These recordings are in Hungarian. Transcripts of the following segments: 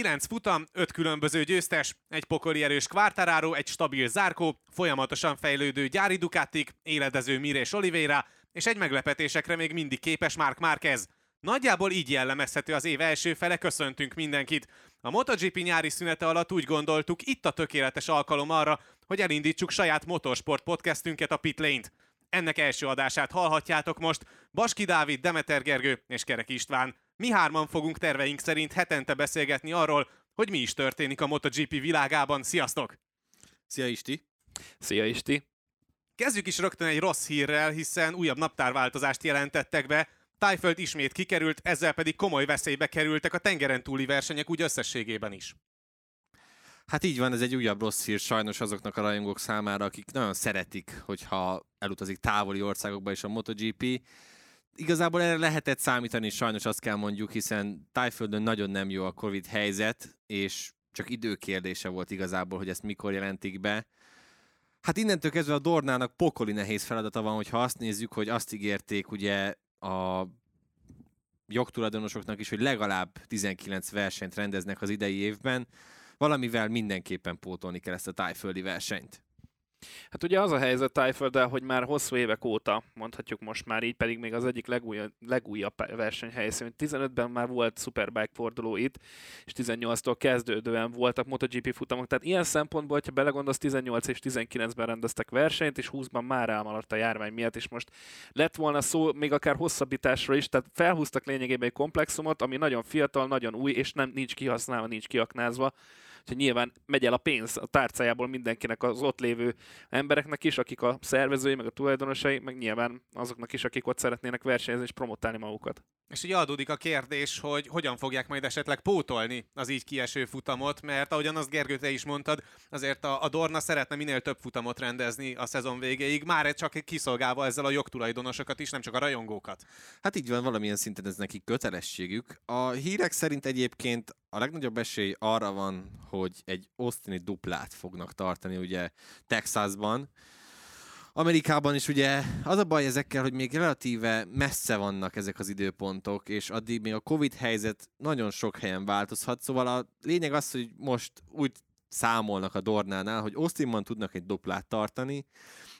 Kilenc futam, öt különböző győztes, egy pokoli erős Quartararo, egy stabil Zárkó, folyamatosan fejlődő gyári Ducatik, éledező Mirés Oliveira, és egy meglepetésekre még mindig képes Mark Márquez. Nagyjából így jellemezhető az év első fele, köszöntünk mindenkit. A MotoGP nyári szünete alatt úgy gondoltuk, itt a tökéletes alkalom arra, hogy elindítsuk saját motorsport podcastünket, a Pit Lane-t. Ennek első adását hallhatjátok most. Baski Dávid, Demeter Gergő és Kerek István. Mi hárman fogunk terveink szerint hetente beszélgetni arról, hogy mi is történik a MotoGP világában. Sziasztok! Szia Isti! Szia Isti! Kezdjük is rögtön egy rossz hírrel, hiszen újabb naptárváltozást jelentettek be. Tájföld ismét kikerült, ezzel pedig komoly veszélybe kerültek a tengeren túli versenyek úgy összességében is. Hát így van, ez egy újabb rossz hír sajnos azoknak a rajongók számára, akik nagyon szeretik, hogyha elutazik távoli országokba is a MotoGP. Igazából erre lehetett számítani, sajnos azt kell mondjuk, hiszen Tájföldön nagyon nem jó a Covid helyzet, és csak időkérdése volt igazából, hogy ezt mikor jelentik be. Hát innentől kezdve a Dornának pokoli nehéz feladata van, hogyha azt nézzük, hogy azt ígérték ugye a jogtulajdonosoknak is, hogy legalább 19 versenyt rendeznek az idei évben, valamivel mindenképpen pótolni kell ezt a tájföldi versenyt. Hát ugye az a helyzet Tájfölddel, hogy már hosszú évek óta, mondhatjuk most már így, pedig még az egyik legújabb, legújabb versenyhelyszín. 15-ben már volt Superbike forduló itt, és 18-tól kezdődően voltak MotoGP futamok. Tehát ilyen szempontból, hogyha belegondolsz, 18 és 19-ben rendeztek versenyt, és 20-ban már elmaradt a járvány miatt, és most lett volna szó még akár hosszabbításra is, tehát felhúztak lényegében egy komplexumot, ami nagyon fiatal, nagyon új, és nem nincs kihasználva, nincs kiaknázva Úgyhogy nyilván megy el a pénz a tárcájából mindenkinek, az ott lévő embereknek is, akik a szervezői, meg a tulajdonosai, meg nyilván azoknak is, akik ott szeretnének versenyezni és promotálni magukat. És ugye adódik a kérdés, hogy hogyan fogják majd esetleg pótolni az így kieső futamot, mert ahogyan azt Gergő, te is mondtad, azért a, a Dorna szeretne minél több futamot rendezni a szezon végéig, már csak kiszolgálva ezzel a jogtulajdonosokat is, nem csak a rajongókat. Hát így van, valamilyen szinten ez nekik kötelességük. A hírek szerint egyébként a legnagyobb esély arra van, hogy egy osztini duplát fognak tartani ugye Texasban, Amerikában is ugye az a baj ezekkel, hogy még relatíve messze vannak ezek az időpontok, és addig még a Covid helyzet nagyon sok helyen változhat, szóval a lényeg az, hogy most úgy számolnak a Dornánál, hogy Austinban tudnak egy duplát tartani,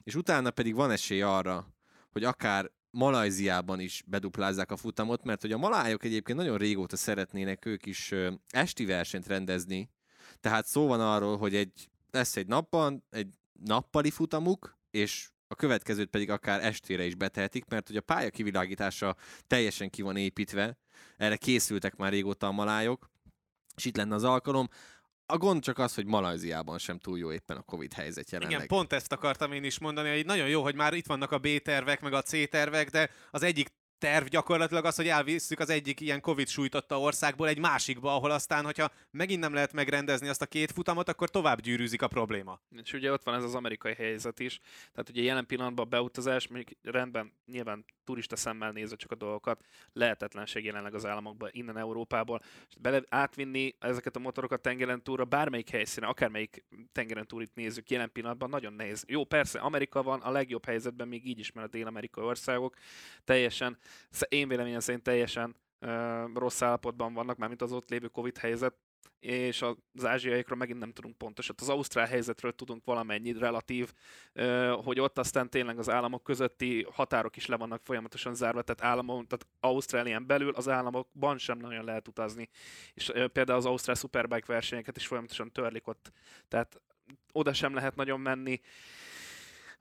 és utána pedig van esély arra, hogy akár Malajziában is beduplázzák a futamot, mert hogy a malájok egyébként nagyon régóta szeretnének ők is esti versenyt rendezni, tehát szó van arról, hogy egy, lesz egy napban, egy nappali futamuk, és a következőt pedig akár estére is betehetik, mert hogy a pálya kivilágítása teljesen ki van építve, erre készültek már régóta a malájok, és itt lenne az alkalom. A gond csak az, hogy Malajziában sem túl jó éppen a Covid helyzet jelenleg. Igen, pont ezt akartam én is mondani, hogy nagyon jó, hogy már itt vannak a B-tervek, meg a C-tervek, de az egyik terv gyakorlatilag az, hogy elvisszük az egyik ilyen Covid sújtotta országból egy másikba, ahol aztán, hogyha megint nem lehet megrendezni azt a két futamot, akkor tovább gyűrűzik a probléma. És ugye ott van ez az amerikai helyzet is, tehát ugye jelen pillanatban a beutazás, még rendben, nyilván turista szemmel nézve csak a dolgokat, lehetetlenség jelenleg az államokban, innen Európából, és bele átvinni ezeket a motorokat tengeren túlra, bármelyik helyszíne, akármelyik tengeren túlit nézzük jelen pillanatban, nagyon nehéz. Jó, persze, Amerika van a legjobb helyzetben, még így is, mert a dél-amerikai országok teljesen én véleményem szerint teljesen rossz állapotban vannak, mármint az ott lévő Covid helyzet, és az ázsiaiakról megint nem tudunk pontosan. Az ausztrál helyzetről tudunk valamennyit relatív, hogy ott aztán tényleg az államok közötti határok is le vannak folyamatosan zárva, tehát, államok, tehát Ausztrálián belül az államokban sem nagyon lehet utazni. És például az Ausztrál Superbike versenyeket is folyamatosan törlik ott, tehát oda sem lehet nagyon menni.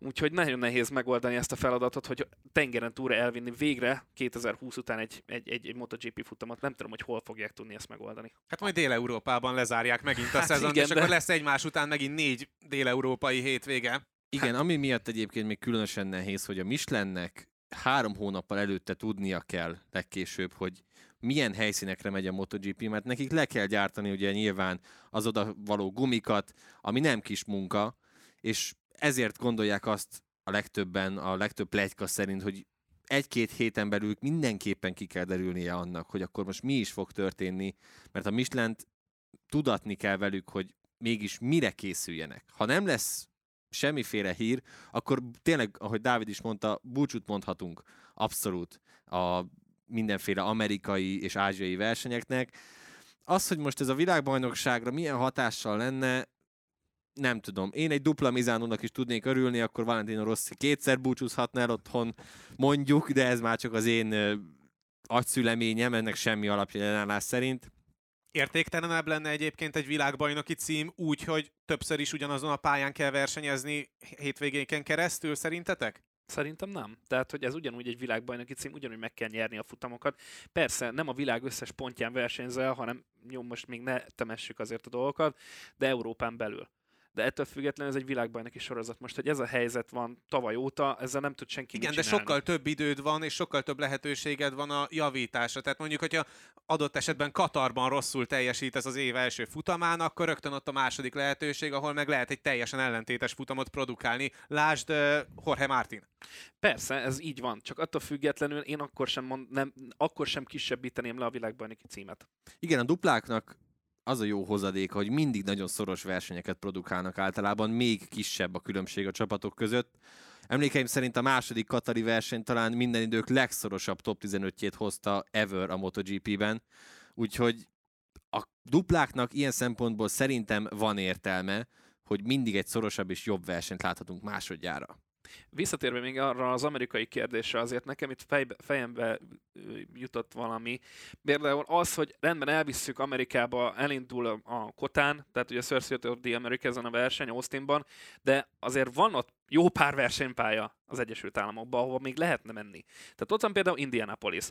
Úgyhogy nagyon nehéz megoldani ezt a feladatot, hogy tengeren túlra elvinni végre 2020 után egy, egy, egy, egy MotoGP futamot. Nem tudom, hogy hol fogják tudni ezt megoldani. Hát majd Dél-Európában lezárják megint a hát szezon, igen, és de... akkor lesz egymás után megint négy dél-európai hétvége. Igen, hát... ami miatt egyébként még különösen nehéz, hogy a Michelinnek három hónappal előtte tudnia kell legkésőbb, hogy milyen helyszínekre megy a MotoGP, mert nekik le kell gyártani ugye nyilván az oda való gumikat, ami nem kis munka, és ezért gondolják azt a legtöbben, a legtöbb plegyka szerint, hogy egy-két héten belül mindenképpen ki kell derülnie annak, hogy akkor most mi is fog történni, mert a michelin tudatni kell velük, hogy mégis mire készüljenek. Ha nem lesz semmiféle hír, akkor tényleg, ahogy Dávid is mondta, búcsút mondhatunk abszolút a mindenféle amerikai és ázsiai versenyeknek. az, hogy most ez a világbajnokságra milyen hatással lenne, nem tudom. Én egy dupla Mizánónak is tudnék örülni, akkor Valentino Rossi kétszer búcsúzhatna el otthon, mondjuk, de ez már csak az én agyszüleményem, ennek semmi alapja ellenállás szerint. Értéktelenebb lenne egyébként egy világbajnoki cím úgy, hogy többször is ugyanazon a pályán kell versenyezni hétvégéken keresztül, szerintetek? Szerintem nem. Tehát, hogy ez ugyanúgy egy világbajnoki cím, ugyanúgy meg kell nyerni a futamokat. Persze nem a világ összes pontján versenyzel, hanem jó, most még ne temessük azért a dolgokat, de Európán belül. De ettől függetlenül ez egy világbajnoki sorozat. Most, hogy ez a helyzet van tavaly óta, ezzel nem tud senki Igen, mit de sokkal több időd van, és sokkal több lehetőséged van a javításra. Tehát mondjuk, hogyha adott esetben Katarban rosszul teljesítesz az év első futamán, akkor rögtön ott a második lehetőség, ahol meg lehet egy teljesen ellentétes futamot produkálni. Lásd uh, Jorge Martin. Persze, ez így van. Csak attól függetlenül én akkor sem, mond, nem, akkor sem kisebbíteném le a világbajnoki címet. Igen, a dupláknak az a jó hozadéka, hogy mindig nagyon szoros versenyeket produkálnak általában, még kisebb a különbség a csapatok között. Emlékeim szerint a második Katari verseny talán minden idők legszorosabb top 15-jét hozta ever a MotoGP-ben, úgyhogy a dupláknak ilyen szempontból szerintem van értelme, hogy mindig egy szorosabb és jobb versenyt láthatunk másodjára. Visszatérve még arra az amerikai kérdésre, azért nekem itt fejbe, fejembe jutott valami. Például az, hogy rendben elvisszük Amerikába, elindul a, a Kotán, tehát ugye a Circuit of the America ezen a verseny Austinban, de azért van ott jó pár versenypálya az Egyesült Államokban, ahova még lehetne menni. Tehát ott van például Indianapolis.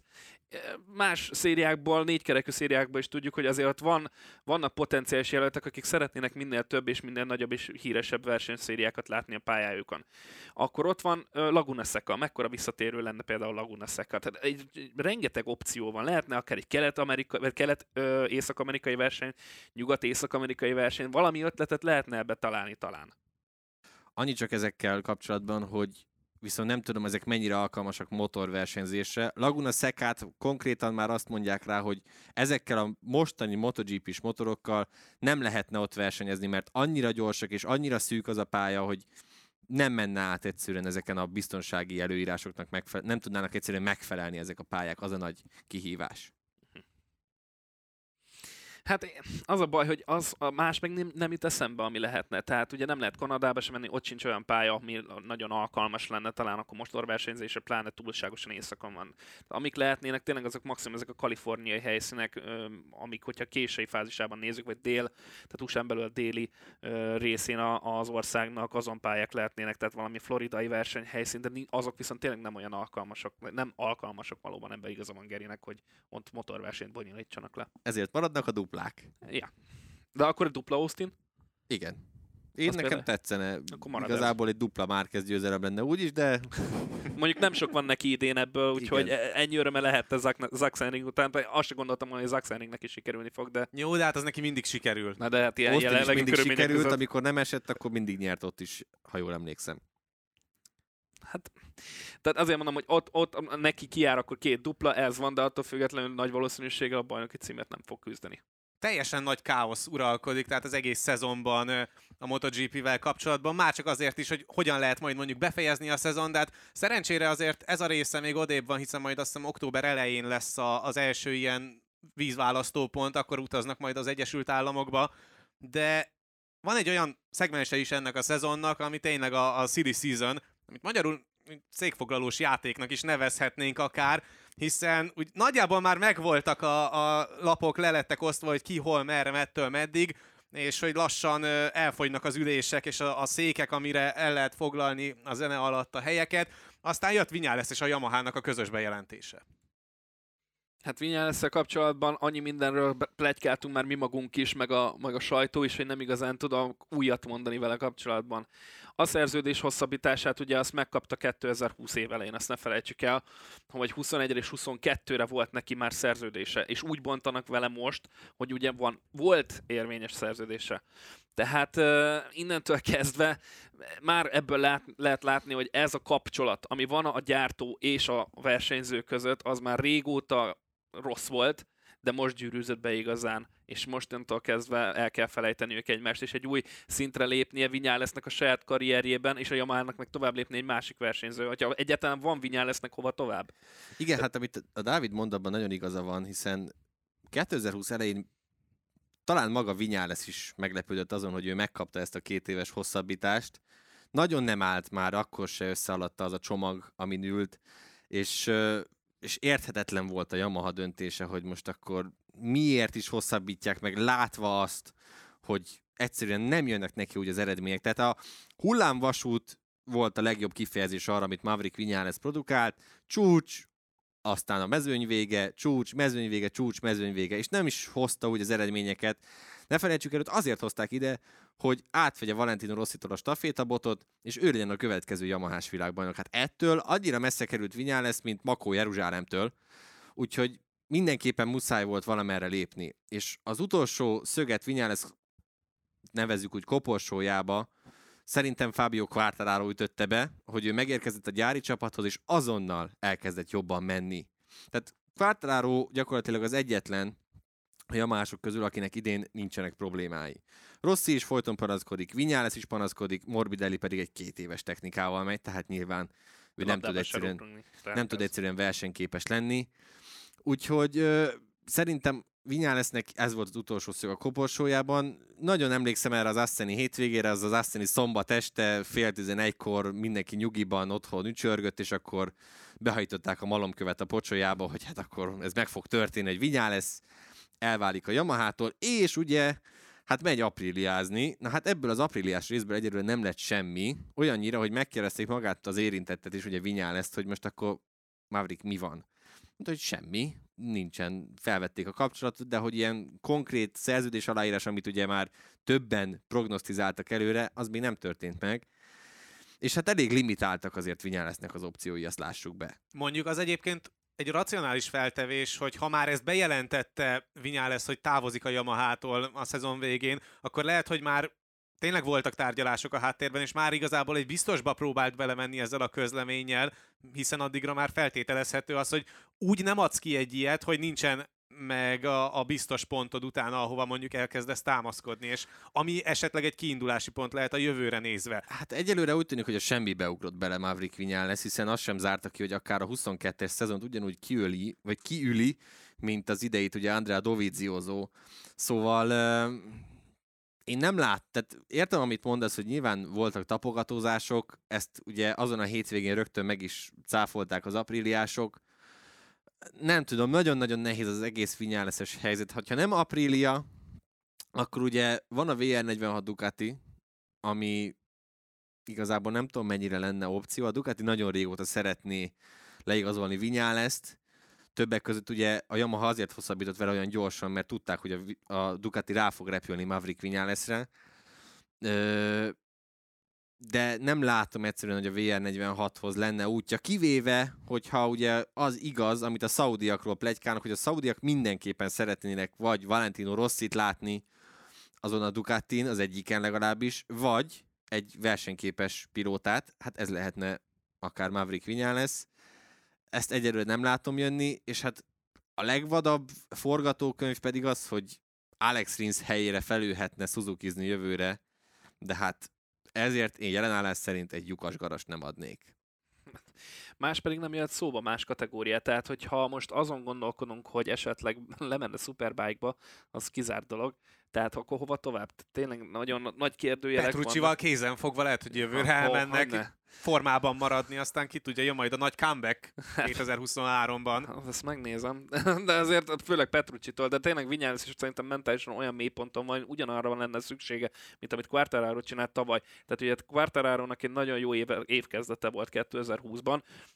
Más szériákból, négykerekű szériákból is tudjuk, hogy azért ott van, vannak potenciális jelöltek, akik szeretnének minél több és minél nagyobb és híresebb versenyszériákat látni a pályájukon. Akkor ott van Laguna Seca, mekkora visszatérő lenne például Laguna Seca. Tehát egy, egy, rengeteg opció van. Lehetne akár egy kelet-amerikai, kelet-észak-amerikai verseny, nyugat-észak-amerikai verseny, valami ötletet lehetne ebbe találni talán. Annyi csak ezekkel kapcsolatban, hogy viszont nem tudom, ezek mennyire alkalmasak motorversenyzésre. Laguna Secát konkrétan már azt mondják rá, hogy ezekkel a mostani MotoGP-s motorokkal nem lehetne ott versenyezni, mert annyira gyorsak és annyira szűk az a pálya, hogy nem menne át egyszerűen ezeken a biztonsági előírásoknak, megfe- nem tudnának egyszerűen megfelelni ezek a pályák, az a nagy kihívás. Hát az a baj, hogy az a más meg nem, nem jut eszembe, ami lehetne. Tehát ugye nem lehet Kanadába sem menni, ott sincs olyan pálya, ami nagyon alkalmas lenne, talán akkor motorversenyzésre, pláne túlságosan éjszakon van. Amik lehetnének tényleg azok maximum ezek a kaliforniai helyszínek, amik, hogyha késői fázisában nézzük, vagy dél, tehát usa belül a déli részén az országnak azon pályák lehetnének, tehát valami floridai versenyhelyszín, de azok viszont tényleg nem olyan alkalmasak, nem alkalmasak valóban ebbe igaza van Gerinek, hogy ott motorversenyt bonyolítsanak le. Ezért maradnak a duplák. Ja. De akkor egy dupla Austin? Igen. Én Az nekem például- tetszene. Akkor Igazából egy dupla Márquez győzelem lenne úgyis, de Mondjuk nem sok van neki idén ebből, úgyhogy Igen. e- ennyi öröme lehet Zack Zack Senring után. Azt sem gondoltam volna, hogy Zack Senringnek is sikerülni fog, de, Jó, de hát az neki mindig sikerül. na de hát ilyen Austin is jelenlegi mindig sikerült, között. amikor nem esett, akkor mindig nyert ott is, ha jól emlékszem. Hát, tehát azért mondom, hogy ott, ott neki kiár akkor két dupla, ez van, de attól függetlenül nagy valószínűséggel a bajnoki címet nem fog küzdeni. Teljesen nagy káosz uralkodik, tehát az egész szezonban a MotoGP-vel kapcsolatban, már csak azért is, hogy hogyan lehet majd mondjuk befejezni a szezon, de hát szerencsére azért ez a része még odébb van, hiszen majd azt hiszem október elején lesz a, az első ilyen vízválasztópont, akkor utaznak majd az Egyesült Államokba, de van egy olyan szegmense is ennek a szezonnak, ami tényleg a, a City Season, amit magyarul székfoglalós játéknak is nevezhetnénk akár, hiszen úgy nagyjából már megvoltak a, a lapok, lelettek osztva, hogy ki, hol, merre, mettől, meddig, és hogy lassan elfogynak az ülések és a, a székek, amire el lehet foglalni a zene alatt a helyeket. Aztán jött Vinyales és a Yamahának a közös bejelentése. Hát vinyales kapcsolatban annyi mindenről pletykáltunk már mi magunk is, meg a, meg a sajtó is, hogy nem igazán tudom újat mondani vele kapcsolatban. A szerződés hosszabbítását ugye azt megkapta 2020 év elején, azt ne felejtsük el, hogy 21 és 22-re volt neki már szerződése, és úgy bontanak vele most, hogy ugye van, volt érvényes szerződése. Tehát uh, innentől kezdve már ebből lát, lehet látni, hogy ez a kapcsolat, ami van a gyártó és a versenyző között, az már régóta rossz volt, de most gyűrűzött be igazán, és mostantól kezdve el kell felejteniük egymást, és egy új szintre lépnie Vinyálesznek a saját karrierjében, és a Yamahának meg tovább lépni egy másik versenyző. Hogyha egyáltalán van Vinyálesznek hova tovább. Igen, hát amit a Dávid mond, abban nagyon igaza van, hiszen 2020 elején talán maga Vinyales is meglepődött azon, hogy ő megkapta ezt a két éves hosszabbítást. Nagyon nem állt már, akkor se összealadta az a csomag, amin ült, és, és érthetetlen volt a Yamaha döntése, hogy most akkor miért is hosszabbítják meg, látva azt, hogy egyszerűen nem jönnek neki úgy az eredmények. Tehát a hullámvasút volt a legjobb kifejezés arra, amit Maverick Vinyales produkált, csúcs, aztán a mezőny vége, csúcs, mezőny vége, csúcs, mezőny vége, és nem is hozta úgy az eredményeket. Ne felejtsük el, hogy azért hozták ide, hogy átvegye Valentino Rosszitól a stafétabotot, és ő legyen a következő Yamahás világbajnok. Hát ettől annyira messze került Vinyales, mint Makó Jeruzsálemtől, úgyhogy mindenképpen muszáj volt valamerre lépni. És az utolsó szöget Vinyales nevezzük úgy koporsójába, Szerintem Fábio Quartararo ütötte be, hogy ő megérkezett a gyári csapathoz, és azonnal elkezdett jobban menni. Tehát Quartararo gyakorlatilag az egyetlen a jamások közül, akinek idén nincsenek problémái. Rossi is folyton panaszkodik, Vinyales is panaszkodik, Morbidelli pedig egy két éves technikával megy, tehát nyilván ő nem tud, egyszerűen, nem tud egyszerűen versenyképes lenni. Úgyhogy szerintem Vinyálesznek ez volt az utolsó szög a koporsójában. Nagyon emlékszem erre az Asseni hétvégére, az az Asseni szombat este, fél tizenegykor mindenki nyugiban otthon ücsörgött, és akkor behajtották a malomkövet a pocsolyába, hogy hát akkor ez meg fog történni, hogy Vinyálesz elválik a Yamahától, és ugye hát megy apríliázni. Na hát ebből az apríliás részből egyelőre nem lett semmi, olyannyira, hogy megkérdezték magát az érintettet is, ugye Vinyáleszt, hogy most akkor Maverick mi van? Mondta, hogy semmi, nincsen, felvették a kapcsolatot, de hogy ilyen konkrét szerződés aláírás, amit ugye már többen prognosztizáltak előre, az még nem történt meg. És hát elég limitáltak azért Vinyálesznek az opciói, azt lássuk be. Mondjuk az egyébként egy racionális feltevés, hogy ha már ezt bejelentette Vinyálesz, hogy távozik a Yamaha-tól a szezon végén, akkor lehet, hogy már tényleg voltak tárgyalások a háttérben, és már igazából egy biztosba próbált belemenni ezzel a közleménnyel, hiszen addigra már feltételezhető az, hogy úgy nem adsz ki egy ilyet, hogy nincsen meg a, a biztos pontod utána, ahova mondjuk elkezdesz támaszkodni, és ami esetleg egy kiindulási pont lehet a jövőre nézve. Hát egyelőre úgy tűnik, hogy a semmi beugrott bele Maverick lesz, hiszen azt sem zárta ki, hogy akár a 22-es szezont ugyanúgy kiüli, vagy kiüli, mint az ideit ugye Andrea Dovizioso. Szóval én nem lát, tehát értem, amit mondasz, hogy nyilván voltak tapogatózások, ezt ugye azon a hétvégén rögtön meg is cáfolták az apríliások. Nem tudom, nagyon-nagyon nehéz az egész vinyáleszes helyzet. Ha nem aprília, akkor ugye van a VR46 Ducati, ami igazából nem tudom mennyire lenne opció. A Ducati nagyon régóta szeretné leigazolni Vinyáleszt, Többek között ugye a Yamaha azért hosszabbított vele olyan gyorsan, mert tudták, hogy a, a Ducati rá fog repülni Maverick Vinyalesre. De nem látom egyszerűen, hogy a VR46-hoz lenne útja, kivéve, hogyha ugye az igaz, amit a szaudiakról plegykálnak, hogy a szaudiak mindenképpen szeretnének vagy Valentino Rossit látni azon a Ducatin, az egyiken legalábbis, vagy egy versenyképes pilótát, hát ez lehetne akár Maverick Vinyales, ezt egyelőre nem látom jönni, és hát a legvadabb forgatókönyv pedig az, hogy Alex Rins helyére felülhetne Suzuki-zni jövőre, de hát ezért én jelenállás szerint egy lyukas garas nem adnék. Más pedig nem jött szóba más kategóriát, tehát hogyha most azon gondolkodunk, hogy esetleg lemenne Superbike-ba, az kizárt dolog, tehát akkor hova tovább? Tényleg nagyon nagy kérdőjelek Petruccival kézen fogva lehet, hogy jövőre ha, elmennek formában maradni, aztán ki tudja, jön majd a nagy comeback 2023-ban. Hát, ezt megnézem, de azért főleg Petrucci-tól, de tényleg Vinyales is szerintem mentálisan olyan mélyponton van, ugyanarra van lenne szüksége, mint amit Quartararo csinált tavaly. Tehát ugye quartararo egy nagyon jó év, évkezdete volt 2020-ban,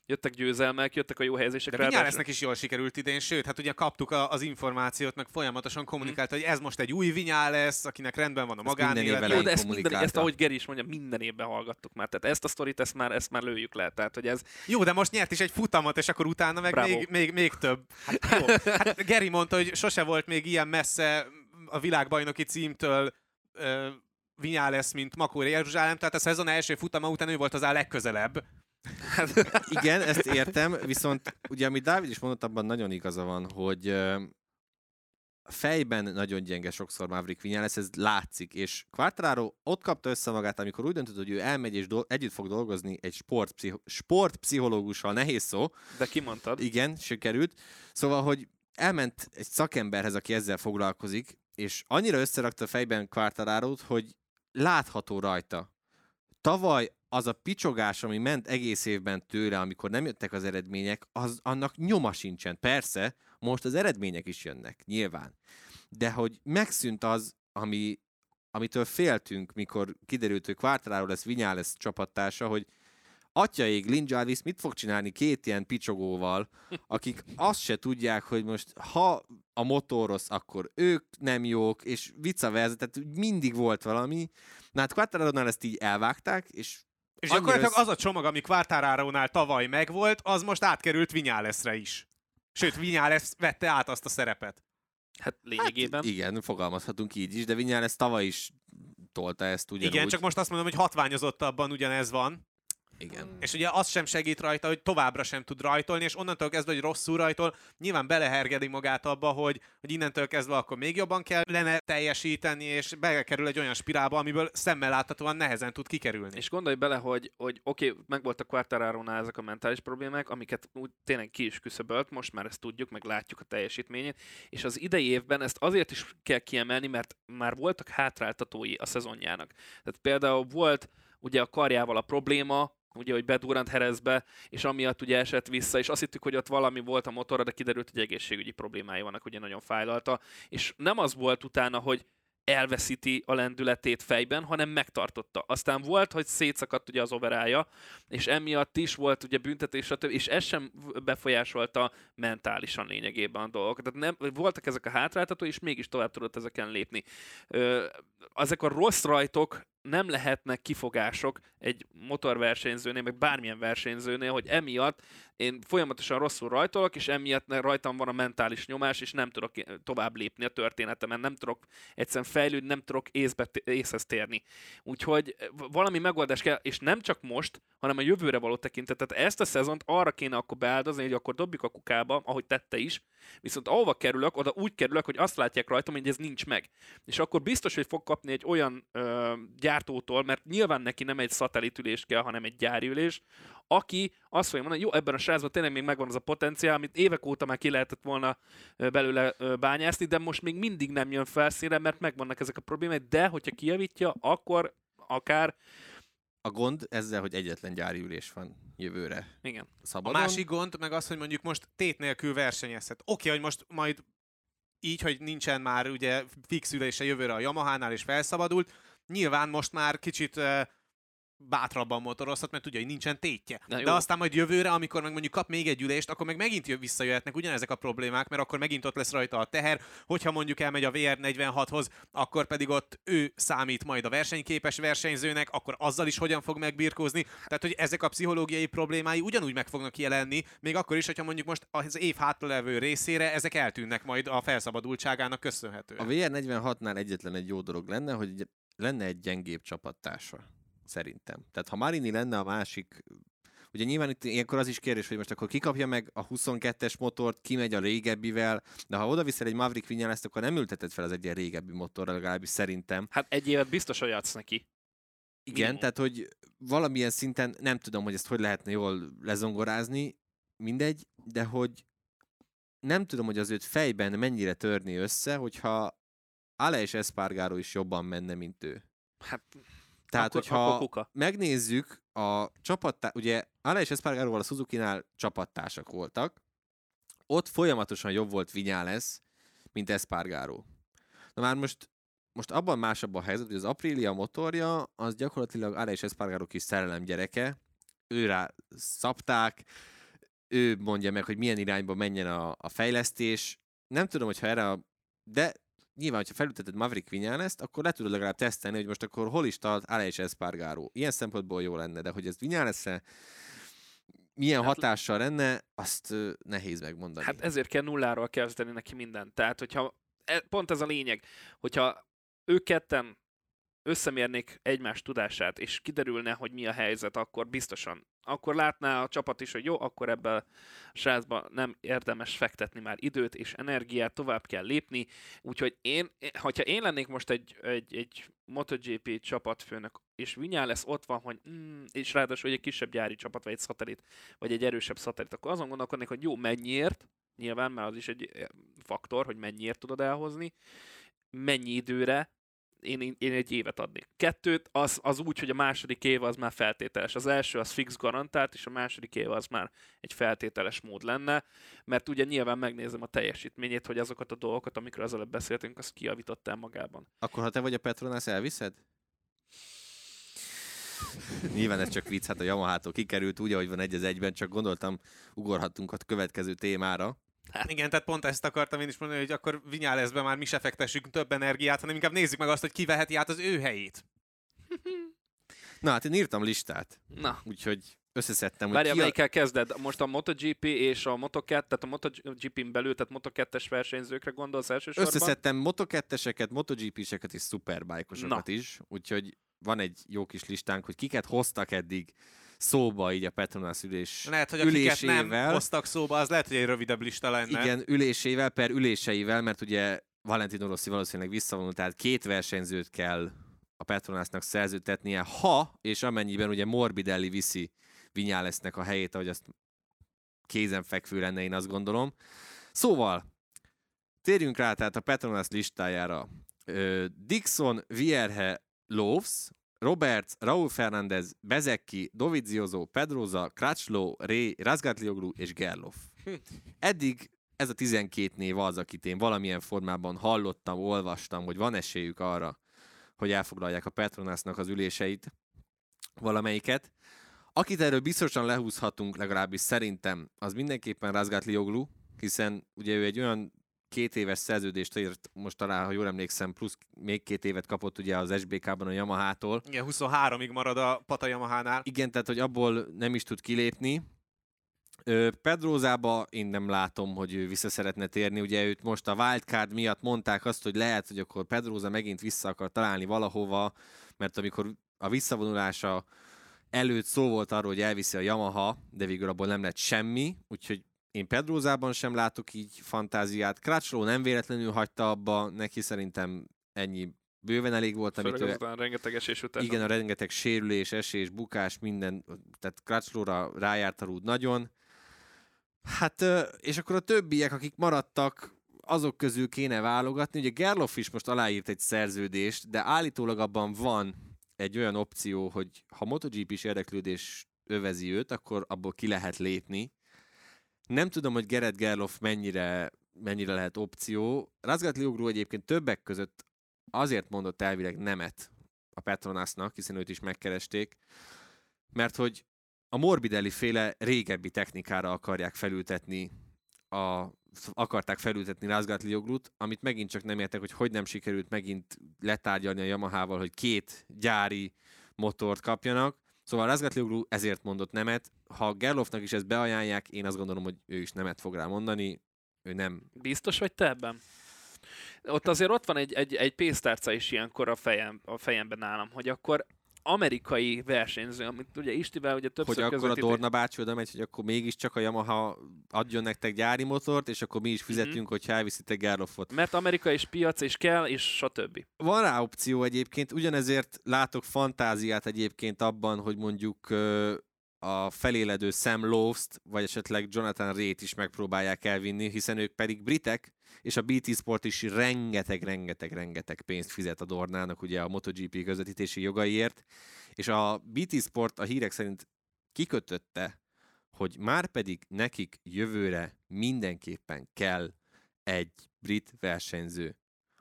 jöttek győzelmek, jöttek a jó helyezések. De Vinyalesnek is jól sikerült idén, sőt, hát ugye kaptuk a, az információt, meg folyamatosan kommunikálta, hmm. hogy ez most egy új Vinyales, akinek rendben van a magánélet. Jó, de ezt, minden, ezt, ahogy Geri is mondja, minden évben hallgattuk már. Tehát ezt a sztorit, ezt már, ezt már lőjük le. Tehát, hogy ez... Jó, de most nyert is egy futamot, és akkor utána meg még, még, még, több. Hát, jó. hát Geri mondta, hogy sose volt még ilyen messze a világbajnoki címtől uh, Vinyales, mint Makóri Jeruzsálem, tehát a szezon első futama után ő volt az a legközelebb. Igen, ezt értem, viszont ugye amit Dávid is mondott, abban nagyon igaza van, hogy fejben nagyon gyenge sokszor Maverick Vinyales, ez látszik, és Quartararo ott kapta össze magát, amikor úgy döntött, hogy ő elmegy és do- együtt fog dolgozni egy sportpszicho- sportpszichológussal, nehéz szó. De kimondtad. Igen, sikerült. Szóval, hogy elment egy szakemberhez, aki ezzel foglalkozik, és annyira összerakta fejben Quartararót, hogy látható rajta. Tavaly az a picsogás, ami ment egész évben tőle, amikor nem jöttek az eredmények, az annak nyoma sincsen. Persze, most az eredmények is jönnek, nyilván. De hogy megszűnt az, ami, amitől féltünk, mikor kiderült, hogy Quartararo lesz Vinyales csapattársa, hogy atyaig Lin Jarvis mit fog csinálni két ilyen picsogóval, akik azt se tudják, hogy most ha a motor rossz, akkor ők nem jók, és versa, tehát mindig volt valami. Na hát Quartararo-nál ezt így elvágták, és És Annyira gyakorlatilag össz- az a csomag, ami Quartararo-nál tavaly megvolt, az most átkerült Vinyáleszre is. Sőt, Vinyálesz vette át azt a szerepet. Hát lényegében. Hát igen, fogalmazhatunk így is, de Vinyales tavaly is tolta ezt ugyanúgy. Igen, csak most azt mondom, hogy hatványozottabban ugyanez van. Igen. És ugye az sem segít rajta, hogy továbbra sem tud rajtolni, és onnantól kezdve, hogy rosszul rajtol, nyilván belehergedi magát abba, hogy, hogy innentől kezdve akkor még jobban kellene teljesíteni, és bekerül egy olyan spirálba, amiből szemmel láthatóan nehezen tud kikerülni. És gondolj bele, hogy, hogy oké, okay, meg volt a quartararo ezek a mentális problémák, amiket úgy tényleg ki is küszöbölt, most már ezt tudjuk, meg látjuk a teljesítményét, és az idei évben ezt azért is kell kiemelni, mert már voltak hátráltatói a szezonjának. Tehát például volt ugye a karjával a probléma, ugye, hogy bedurrant Herezbe, és amiatt ugye esett vissza, és azt hittük, hogy ott valami volt a motorra, de kiderült, hogy egészségügyi problémái vannak, ugye nagyon fájlalta, és nem az volt utána, hogy elveszíti a lendületét fejben, hanem megtartotta. Aztán volt, hogy szétszakadt ugye az overája, és emiatt is volt ugye büntetés, és ez sem befolyásolta mentálisan lényegében a dolgokat. Tehát nem, voltak ezek a hátráltató, és mégis tovább tudott ezeken lépni. Ö, ezek a rossz rajtok nem lehetnek kifogások egy motorversenyzőnél, meg bármilyen versenyzőnél, hogy emiatt én folyamatosan rosszul rajtolok, és emiatt rajtam van a mentális nyomás, és nem tudok tovább lépni a történetemen, nem tudok egyszerűen fejlődni, nem tudok észbe, észhez térni. Úgyhogy valami megoldás kell, és nem csak most, hanem a jövőre való tekintetet. Ezt a szezont arra kéne akkor beáldozni, hogy akkor dobjuk a kukába, ahogy tette is, viszont ahova kerülök, oda úgy kerülök, hogy azt látják rajtam, hogy ez nincs meg. És akkor biztos, hogy fog kapni egy olyan ö, gyártótól, mert nyilván neki nem egy szatellitülés kell, hanem egy gyárülés, aki azt fogja mondani, jó, ebben a srácban tényleg még megvan az a potenciál, amit évek óta már ki lehetett volna belőle bányászni, de most még mindig nem jön felszínre, mert megvannak ezek a problémák, de hogyha kijavítja, akkor akár, A gond ezzel, hogy egyetlen gyári ülés van jövőre igen. A szabadon. másik gond meg az, hogy mondjuk most tét nélkül versenyezhet. Oké, hogy most majd így, hogy nincsen már ugye fix ülése jövőre a Yamaha-nál és felszabadult, nyilván most már kicsit bátrabban motorozhat, mert tudja, hogy nincsen tétje. Na jó. De aztán majd jövőre, amikor meg mondjuk kap még egy ülést, akkor meg megint jö- visszajöhetnek ugyanezek a problémák, mert akkor megint ott lesz rajta a teher, hogyha mondjuk elmegy a VR46-hoz, akkor pedig ott ő számít majd a versenyképes versenyzőnek, akkor azzal is hogyan fog megbirkózni. Tehát, hogy ezek a pszichológiai problémái ugyanúgy meg fognak jelenni, még akkor is, hogyha mondjuk most az év hátralevő részére ezek eltűnnek majd a felszabadultságának köszönhetően. A VR46-nál egyetlen egy jó dolog lenne, hogy lenne egy gyengébb csapattársa. Szerintem. Tehát ha Marini lenne a másik, ugye nyilván itt ilyenkor az is kérdés, hogy most akkor kikapja meg a 22-es motort, kimegy a régebbivel, de ha oda viszel egy Maverick Vinyales, akkor nem ülteted fel az egy ilyen régebbi motorra, legalábbis szerintem. Hát egy évet biztos, hogy adsz neki. Igen, Minimum. tehát hogy valamilyen szinten nem tudom, hogy ezt hogy lehetne jól lezongorázni, mindegy, de hogy nem tudom, hogy az őt fejben mennyire törni össze, hogyha Ale és Espargaro is jobban menne, mint ő. Hát Tehát, akkor, hogyha akkor kuka. megnézzük a csapattá... Ugye Ale és Espargaróval a Suzuki-nál csapattársak voltak, ott folyamatosan jobb volt Vinyales, mint Espargaró. Na már most, most abban másabb a helyzet, hogy az Aprilia motorja, az gyakorlatilag Ale és Espargaró kis szerelem gyereke, ő rá szabták, ő mondja meg, hogy milyen irányba menjen a, a fejlesztés. Nem tudom, hogyha erre a... De nyilván, hogyha felülteted Maverick Vinyales-t, akkor le tudod legalább tesztelni, hogy most akkor hol is tart Ale és Espargaró. Ilyen szempontból jó lenne, de hogy ez Vinyales-re milyen Hát- hatással lenne, azt nehéz megmondani. Hát ezért kell nulláról kezdeni neki mindent. Tehát, hogyha e- pont ez a lényeg, hogyha ők ketten összemérnék egymás tudását, és kiderülne, hogy mi a helyzet, akkor biztosan. Akkor látná a csapat is, hogy jó, akkor ebben a srácba nem érdemes fektetni már időt és energiát, tovább kell lépni. Úgyhogy én, hogyha én lennék most egy, egy, egy MotoGP csapatfőnök, és Vinyales ott van, hogy mm, és ráadásul egy kisebb gyári csapat, vagy egy szatellit, vagy egy erősebb szatellit, akkor azon gondolkodnék, hogy jó, mennyiért, nyilván, mert az is egy eh, faktor, hogy mennyiért tudod elhozni, mennyi időre, én, én egy évet adnék. Kettőt, az, az úgy, hogy a második év az már feltételes. Az első az fix garantált, és a második év az már egy feltételes mód lenne, mert ugye nyilván megnézem a teljesítményét, hogy azokat a dolgokat, amikről az előbb beszéltünk, azt kiavítottál magában. Akkor ha te vagy a Petronas, elviszed? Nyilván ez csak vicc, hát a Yamaha-tól kikerült úgy, ahogy van egy az egyben, csak gondoltam, ugorhattunk a következő témára. Hát igen, tehát pont ezt akartam én is mondani, hogy akkor Vinyálezbe már mi se fektessünk több energiát, hanem inkább nézzük meg azt, hogy ki veheti át az ő helyét. Na hát én írtam listát, Na, úgyhogy összeszedtem, hogy Várjál, a... melyikkel kezded? Most a MotoGP és a Moto2, tehát a MotoGP-n belül, tehát Moto2-es versenyzőkre gondolsz elsősorban? Összeszedtem Moto2-eseket, MotoGP-seket és Superbike-osokat is, úgyhogy van egy jó kis listánk, hogy kiket hoztak eddig szóba így a Petronas ülés Lehet, hogy akiket nem ülésével. hoztak szóba, az lehet, hogy egy rövidebb lista lenne. Igen, ülésével per üléseivel, mert ugye Valentino Rossi valószínűleg visszavonult, tehát két versenyzőt kell a Petronasnak szerződtetnie, ha és amennyiben ugye Morbidelli viszi Vinyálesznek a helyét, ahogy azt kézenfekvő lenne, én azt gondolom. Szóval, térjünk rá tehát a Petronas listájára. Dixon, Vierhe, Loves, Roberts, Raúl Fernández, Bezecchi, Dovizioso, Pedroza, Crutchlow, Ray, Razgatlioglu és Gerloff. Eddig ez a 12 név az, akit én valamilyen formában hallottam, olvastam, hogy van esélyük arra, hogy elfoglalják a Petronasnak az üléseit, valamelyiket. Akit erről biztosan lehúzhatunk, legalábbis szerintem, az mindenképpen Razgatlioglu, hiszen ugye ő egy olyan két éves szerződést írt, most talán, ha jól emlékszem, plusz még két évet kapott ugye az SBK-ban a Yamaha-tól. Igen, 23-ig marad a Pata Yamaha-nál. Igen, tehát hogy abból nem is tud kilépni. Pedrózába én nem látom, hogy ő vissza szeretne térni. Ugye őt most a wildcard miatt mondták azt, hogy lehet, hogy akkor Pedróza megint vissza akar találni valahova, mert amikor a visszavonulása előtt szó volt arról, hogy elviszi a Yamaha, de végül abból nem lett semmi, úgyhogy én Pedrózában sem látok így fantáziát. Crutchlow nem véletlenül hagyta abba, neki szerintem ennyi bőven elég volt, amit Főleg azután rengeteg esés után. igen, a rengeteg sérülés, esés, bukás, minden, tehát Crutchlowra rájárt a rúd nagyon. Hát, és akkor a többiek, akik maradtak, azok közül kéne válogatni. Ugye Gerloff is most aláírt egy szerződést, de állítólag abban van egy olyan opció, hogy ha MotoGP is érdeklődés övezi őt, akkor abból ki lehet lépni. Nem tudom, hogy Gerett Gerloff mennyire, mennyire lehet opció. Razgatlioglu egyébként többek között azért mondott elvileg nemet a Petronasnak, hiszen őt is megkeresték, mert hogy a Morbidelli féle régebbi technikára akarják felültetni a, akarták felültetni Razgatlioglut, amit megint csak nem értek, hogy hogy nem sikerült megint letárgyalni a Yamahával, hogy két gyári motort kapjanak. Szóval Razgatlioglu ezért mondott nemet. Ha Gerloffnak is ezt beajánlják, én azt gondolom, hogy ő is nemet fog rá mondani. Ő nem Biztos vagy te ebben? Ott azért ott van egy, egy, egy pénztárca is ilyenkor a, fejem, a fejemben nálam, hogy akkor amerikai versenyző, amit ugye Istivel ugye többször hogy akkor a Dorna bácsi oda megy, hogy akkor mégiscsak a Yamaha adjon nektek gyári motort, és akkor mi is fizetünk, Mhm. hogyha elviszitek Gerloffot. Mert Amerika és piac, és kell, és stb. Van rá opció egyébként, ugyanezért látok fantáziát egyébként abban, hogy mondjuk a feléledő Sam Lowe-t, vagy esetleg Jonathan Ray-t is megpróbálják elvinni, hiszen ők pedig britek, és a BT Sport is rengeteg, rengeteg, rengeteg pénzt fizet a Dornának ugye a MotoGP közvetítési jogaiért, és a BT Sport a hírek szerint kikötötte, hogy már pedig nekik jövőre mindenképpen kell egy brit versenyző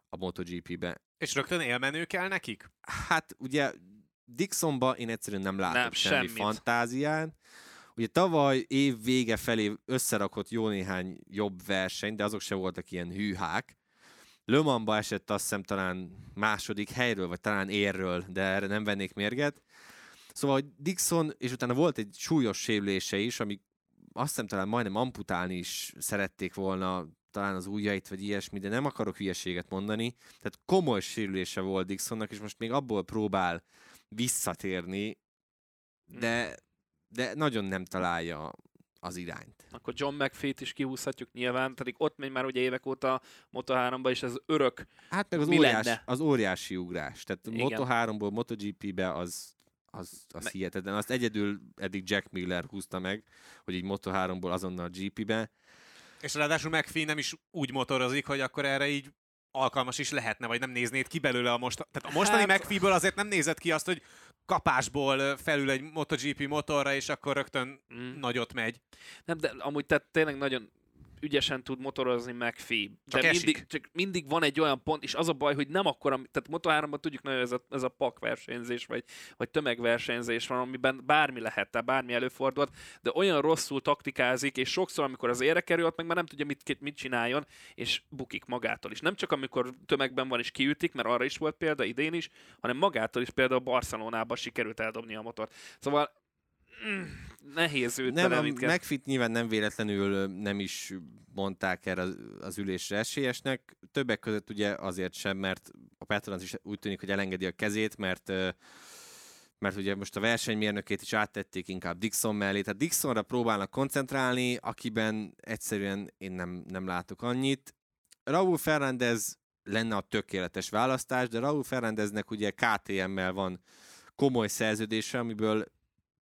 a MotoGP-be. És rögtön élmenő kell nekik? Hát ugye Dixonba én egyszerűen nem látok Nem, semmi semmit. fantázián. Ugye tavaly év vége felé összerakott jó néhány jobb verseny, de azok se voltak ilyen hűhák. Le Mansba esett azt hiszem talán második helyről, vagy talán érről, de erre nem vennék mérget. Szóval hogy Dixon, és utána volt egy súlyos sérülése is, ami azt hiszem talán majdnem amputálni is szerették volna talán az ujjait, vagy ilyesmi, de nem akarok hülyeséget mondani. Tehát komoly sérülése volt Dixonnak, és most még abból próbál visszatérni, de, de nagyon nem találja az irányt. Akkor John McPhee-t is kihúzhatjuk nyilván, pedig ott megy már ugye évek óta Moto3-ba, és ez örök. Hát meg az, Mi óriás, lenne? az óriási ugrás. Tehát Igen. Moto3-ból MotoGP-be az, az, az Me- hihetetlen. Azt egyedül eddig Jack Miller húzta meg, hogy így Moto3-ból azonnal GP-be. És ráadásul McPhee nem is úgy motorozik, hogy akkor erre így alkalmas is lehetne, vagy nem néznéd ki belőle a most... Tehát a mostani Hát- McPhee-ből azért nem nézett ki azt, hogy kapásból felül egy MotoGP motorra, és akkor rögtön Mm. nagyot megy. Nem, de amúgy tehát tényleg nagyon ügyesen tud motorozni McPhee. Csak de esik. mindig, csak mindig van egy olyan pont, és az a baj, hogy nem akkor, tehát Moto3-ban tudjuk nagyon, ez a, ez a pak versenyzés, vagy, vagy tömegversenyzés van, amiben bármi lehet, bármi előfordulhat, de olyan rosszul taktikázik, és sokszor, amikor az ére kerül, ott meg már nem tudja, mit, mit csináljon, és bukik magától is. Nem csak amikor tömegben van és kiütik, mert arra is volt példa idén is, hanem magától is például Barcelonában sikerült eldobni a motort. Szóval nehéz őt Nem, a. McFit nyilván nem véletlenül nem is mondták erre az- ülésre esélyesnek. Többek között ugye azért sem, mert a Petronas is úgy tűnik, hogy elengedi a kezét, mert mert ugye most a versenymérnökét is áttették inkább Dixon mellé, tehát Dixonra próbálnak koncentrálni, akiben egyszerűen én nem, nem látok annyit. Raúl Fernández lenne a tökéletes választás, de Raúl Fernándeznek ugye KTM-mel van komoly szerződése, amiből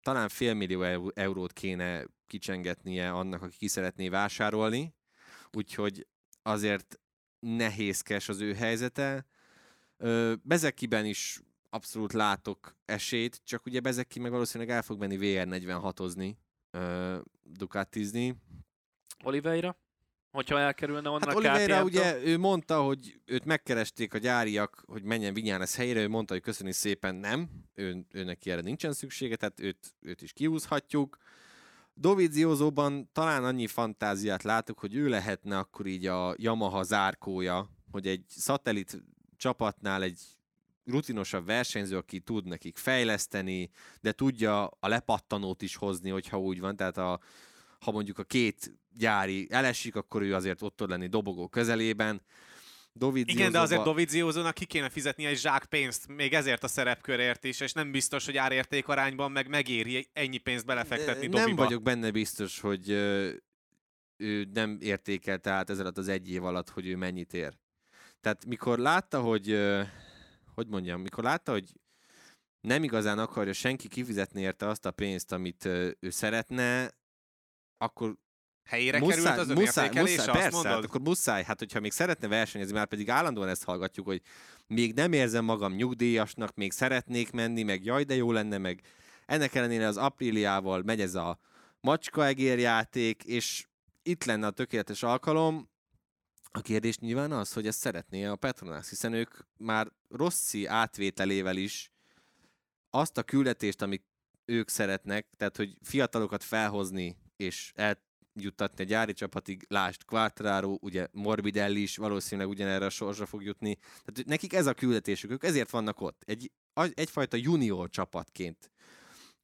talán félmillió eu- eurót kéne kicsengetnie annak, aki ki szeretné vásárolni, úgyhogy azért nehézkes az ő helyzete. Bezekiben is abszolút látok esélyt, csak ugye Bezeki meg valószínűleg el fog menni VR46-ozni, ö, Ducatizni. Oliveira? Hogyha elkerülne onnan Hát a Oliveira ugye, ő mondta, hogy őt megkeresték a gyáriak, hogy menjen Vinyánez helyére, ő mondta, hogy köszöni szépen nem, ő, őnek erre nincsen szüksége, tehát őt, őt is kiúzhatjuk. Doviziozóban talán annyi fantáziát látok, hogy ő lehetne akkor így a Yamaha zárkója, hogy egy szatellit csapatnál egy rutinosabb versenyző, aki tud nekik fejleszteni, de tudja a lepattanót is hozni, hogyha úgy van, tehát a, ha mondjuk a két gyári elesik, akkor ő azért ott tud lenni dobogó közelében. Dovizioso Igen, de azért Dovizioso-nak ki kéne fizetni egy zsák pénzt, még ezért a szerepkörért is, és nem biztos, hogy árérték arányban meg megéri ennyi pénzt belefektetni nem Doviba. vagyok benne biztos, hogy ő nem értékelte át ez alatt az egy év alatt, hogy ő mennyit ér. Tehát mikor látta, hogy hogy mondjam, mikor látta, hogy nem igazán akarja senki kifizetni érte azt a pénzt, amit ő szeretne, akkor Helyére került az önértékelés, muszáj, azt persze, mondod? hát akkor muszáj, hát hogyha még szeretne versenyezni, már pedig állandóan ezt hallgatjuk, hogy még nem érzem magam nyugdíjasnak, még szeretnék menni, meg jaj, de jó lenne, meg ennek ellenére az Apriliával megy ez a macskaegérjáték, és itt lenne a tökéletes alkalom. A kérdés nyilván az, hogy ezt szeretné a Petronas, hiszen ők már Rossi átvételével is azt a küldetést, amit ők szeretnek, tehát hogy fiatalokat felhozni és eljuttatni a gyári csapatig, lást Quartararo, ugye Morbidelli is valószínűleg ugyanerre a sorsra fog jutni. Tehát nekik ez a küldetésük, ők ezért vannak ott. Egy, egyfajta junior csapatként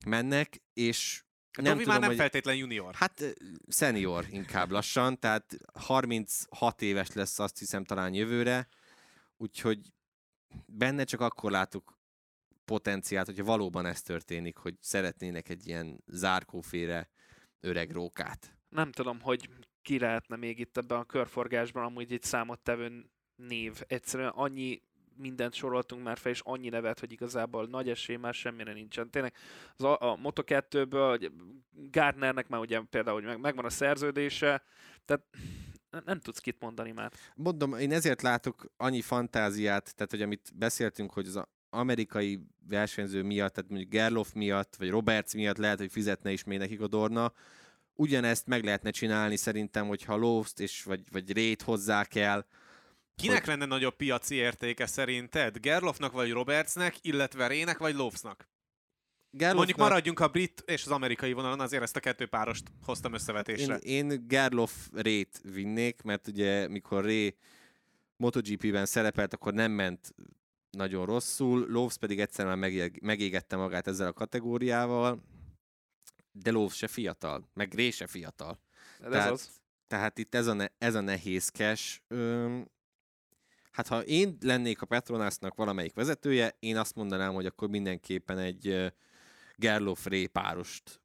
mennek, és Nem nem Dovi tudom, már nem hogy... feltétlen junior. Hát senior inkább lassan, tehát 36 éves lesz azt hiszem talán jövőre, úgyhogy benne csak akkor látok potenciált, hogyha valóban ez történik, hogy szeretnének egy ilyen zárkóféle öreg rókát. Nem tudom, hogy ki lehetne még itt ebben a körforgásban amúgy egy számottevő név. Egyszerűen annyi mindent soroltunk már fel, és annyi nevet, hogy igazából nagy esély már semmire nincsen. Tényleg az a, a Moto2-ből, ugye Gardnernek már ugye például hogy meg, megvan a szerződése, tehát nem tudsz kit mondani már. Mondom, én ezért látok annyi fantáziát, tehát hogy amit beszéltünk, hogy az amerikai versenyző miatt, tehát mondjuk Gerloff miatt, vagy Roberts miatt lehet, hogy fizetne is még nekik a Dorna, ugyanezt meg lehetne csinálni szerintem, hogyha Lowst és vagy, vagy Rét hozzák el, Kinek hogy- lenne nagyobb piaci értéke szerinted? Gerloffnak vagy Robertsnek, illetve Rének vagy Lofsnak? Gerloffnak, Mondjuk maradjunk a brit és az amerikai vonalon, azért ezt a kettő párost hoztam én, összevetésre. én Gerloff Rét vinnék, mert ugye mikor Ré MotoGP-ben szerepelt, akkor nem ment nagyon rosszul, Loves pedig egyszer már megég, megégette magát ezzel a kategóriával, de Loves se fiatal, meg Ré se fiatal. De ez Tehát- az. Tehát itt ez a, ne, ez a nehézkes. Öm, hát ha én lennék a Petronasnak valamelyik vezetője, én azt mondanám, hogy akkor mindenképpen egy ö, Gerloff Ré párost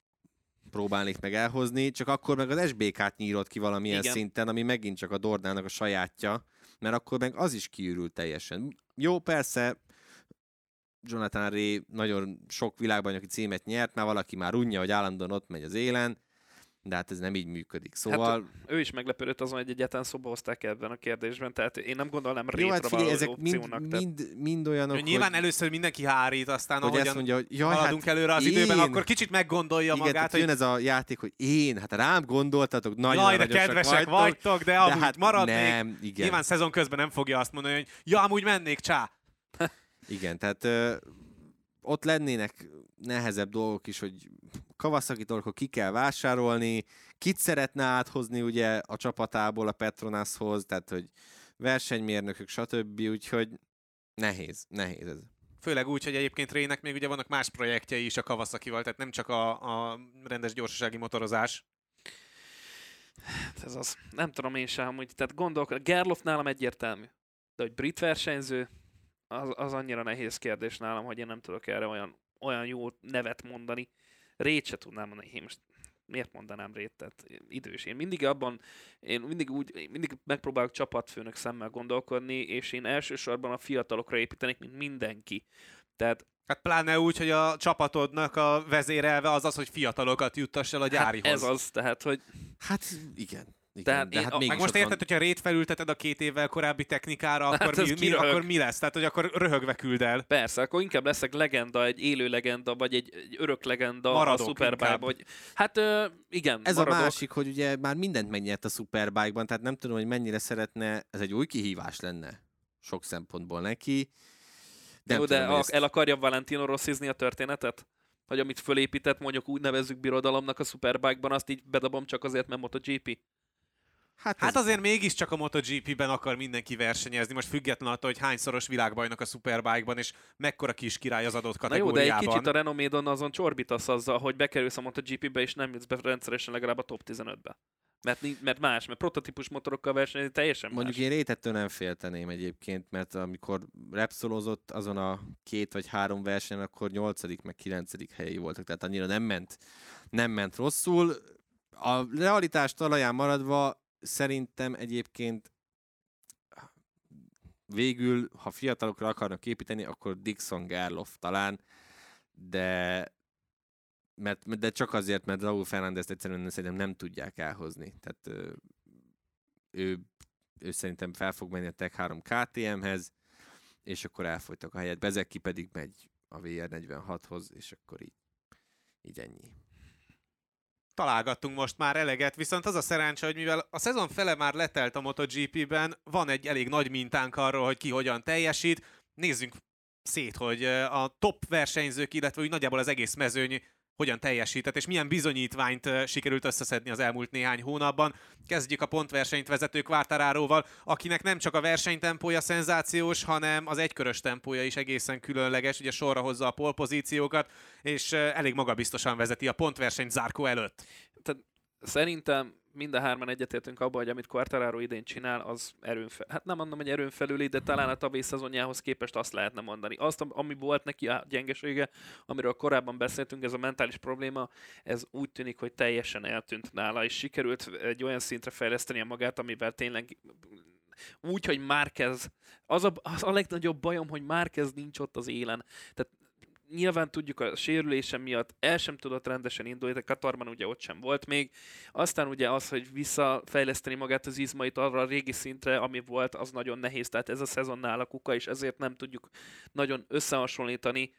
próbálnék meg elhozni, csak akkor meg az SBK-t nyírod ki valamilyen Igen. Szinten, ami megint csak a Dornának a sajátja, mert akkor meg az is kiürül teljesen. Jó, persze, Jonathan Ray nagyon sok világbajnoki címet nyert, már valaki már unja, hogy állandóan ott megy az élen, de hát ez nem így működik. Szóval... Hát, ő is meglepődött azon, hogy egyetlen szóba hozták ebben a kérdésben, tehát én nem gondolnám rétre Jó, hát figyelj, ezek mind, tehát... mind, mind olyanok, ő Nyilván hogy... először mindenki hárít, aztán hogy ahogyan mondja, hogy jaj, haladunk hát előre az én... időben, akkor kicsit meggondolja Igen, magát. hogy jön ez a játék, hogy én, hát rám gondoltatok, nagyon Jaj, de kedvesek vagytok, vagytok de, de amúgy hát maradnék. Nem, igen. Nyilván szezon közben nem fogja azt mondani, hogy ja, amúgy mennék, csá. igen, tehát ö, ott lennének nehezebb dolgok is, hogy kawasaki akkor ki kell vásárolni, kit szeretne áthozni ugye a csapatából a Petronashoz, tehát hogy versenymérnökök, stb. Úgyhogy nehéz, nehéz ez. Főleg úgy, hogy egyébként Rének még ugye vannak más projektjei is a kawasaki tehát nem csak a, a rendes gyorsasági motorozás. Hát ez az, nem tudom én sem, hogy tehát gondolok, Gerloff nálam egyértelmű, de hogy brit versenyző, az, az annyira nehéz kérdés nálam, hogy én nem tudok erre olyan, olyan jó nevet mondani. Rét se tudnám mondani, én most miért mondanám Rét, tehát idős. Én mindig abban, én mindig úgy, én mindig megpróbálok csapatfőnök szemmel gondolkodni, és én elsősorban a fiatalokra építenék, mint mindenki. Tehát Hát pláne úgy, hogy a csapatodnak a vezérelve az az, hogy fiatalokat juttass el a gyárihoz. Hát ez az, tehát, hogy... Hát igen. Igen, Tehát de hát én, meg most érted, van... hogyha rét felülteted a két évvel korábbi technikára, akkor, hát mi, mi, akkor mi lesz? Tehát, hogy akkor röhögve küld el. Persze, akkor inkább leszek legenda, egy élő legenda, vagy egy, egy örök legenda maradok a Superbike, vagy hát ö, igen, Ez maradok. a másik, hogy ugye már mindent megnyert a Superbike-ban, tehát nem tudom, hogy mennyire szeretne, ez egy új kihívás lenne sok szempontból neki. Nem Jó, tudom, de ezt... el akarja Valentino rosszizni a történetet? Hogy amit fölépített, mondjuk úgy nevezzük birodalomnak a Superbike-ban, azt így bedobom csak azért, mert MotoGP? Hát, hát azért mégiscsak a MotoGP-ben akar mindenki versenyezni, most független attól, hogy hányszoros világbajnok a Superbike-ban, és mekkora kis király az adott kategóriában. Na jó, de egy kicsit a Renomédon azon csorbítasz azzal, hogy bekerülsz a MotoGP-be, és nem jutsz be rendszeresen legalább a top 15-be. Mert, mert más, mert prototípus motorokkal versenyezni teljesen Mondjuk más. én rétettől nem félteném egyébként, mert amikor repszolozott azon a két vagy három versenyen, akkor nyolcadik meg kilencedik helyi voltak, tehát annyira nem ment, nem ment rosszul. A realitás talaján maradva szerintem egyébként végül, ha fiatalokra akarnak építeni, akkor Dixon Gerloff talán, de mert, de csak azért, mert Raúl Fernández egyszerűen szerintem nem tudják elhozni. Tehát ő, ő szerintem fel fog menni a Tech 3 KTM-hez, és akkor elfogytak a helyet. Bezeki pedig megy a VR46-hoz, és akkor így, így ennyi találgattunk most már eleget, viszont az a szerencse, hogy mivel a szezon fele már letelt a MotoGP-ben, van egy elég nagy mintánk arról, hogy ki hogyan teljesít. Nézzünk szét, hogy a top versenyzők, illetve úgy nagyjából az egész mezőny hogyan teljesített, és milyen bizonyítványt sikerült összeszedni az elmúlt néhány hónapban. Kezdjük a pontversenyt vezető Quartararóval, akinek nem csak a versenytempója szenzációs, hanem az egykörös tempója is egészen különleges, ugye sorra hozza a polpozíciókat, és elég magabiztosan vezeti a pontversenyt zárkó előtt. Tehát szerintem mind a hárman egyetértünk abban, hogy amit Quartararo idén csinál, az erőn fel... Hát nem mondom, hogy erőn felüli, de talán a tavalyi szezonjához képest azt lehetne mondani. Azt, ami volt neki a gyengesége, amiről korábban beszéltünk, ez a mentális probléma, ez úgy tűnik, hogy teljesen eltűnt nála, és sikerült egy olyan szintre fejleszteni a magát, amivel tényleg úgy, hogy Márkez, az a, az a legnagyobb bajom, hogy Márkez nincs ott az élen. Tehát nyilván tudjuk a sérülése miatt el sem tudott rendesen indulni, de Katarban ugye ott sem volt még. Aztán ugye az, hogy visszafejleszteni magát az izmait arra a régi szintre, ami volt, az nagyon nehéz. Tehát ez a szezonnál a kuka, és ezért nem tudjuk nagyon összehasonlítani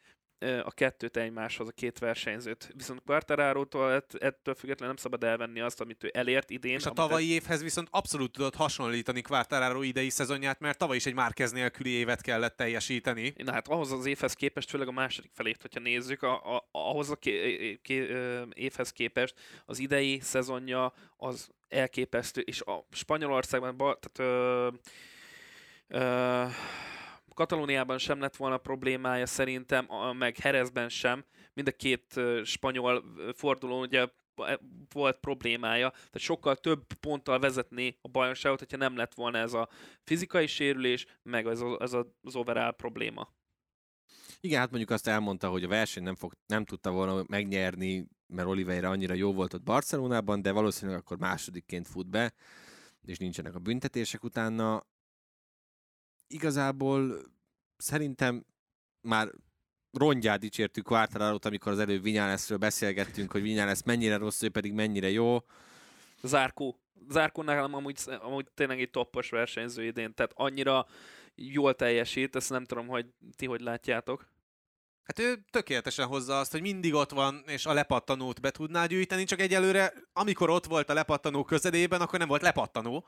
a kettőt egymáshoz, a két versenyzőt. Viszont Quartararo-tól ettől függetlenül nem szabad elvenni azt, amit ő elért idén. És a tavalyi amit... évhez viszont abszolút tudott hasonlítani Quartararo idei szezonját, mert tavaly is egy Márquez nélküli évet kellett teljesíteni. Na hát ahhoz az évhez képest, főleg a második felét, hogyha nézzük, a, a, ahhoz a ké, ké, évhez képest az idei szezonja az elképesztő, és a Spanyolországban, tehát ö, ö, Katalóniában sem lett volna problémája szerintem, meg Herezben sem. Mind a két spanyol forduló ugye e, volt problémája, tehát sokkal több ponttal vezetné a bajnokságot, hogyha nem lett volna ez a fizikai sérülés, meg ez, a, ez az overall probléma. Igen, hát mondjuk azt elmondta, hogy a verseny nem, fog, nem tudta volna megnyerni, mert Oliveira annyira jó volt ott Barcelonában, de valószínűleg akkor másodikként fut be, és nincsenek a büntetések utána igazából szerintem már rongyát dicsértük Quartararo-t, amikor az előbb Vinyáleszről beszélgettünk, hogy Vinyálesz mennyire rossz, ő pedig mennyire jó. Zárkó. Zárkó nálam amúgy, amúgy tényleg egy toppos versenyző idén, tehát annyira jól teljesít, ezt nem tudom, hogy ti hogy látjátok. Hát ő tökéletesen hozza azt, hogy mindig ott van, és a lepattanót be tudná gyűjteni, csak egyelőre, amikor ott volt a lepattanó közelében, akkor nem volt lepattanó.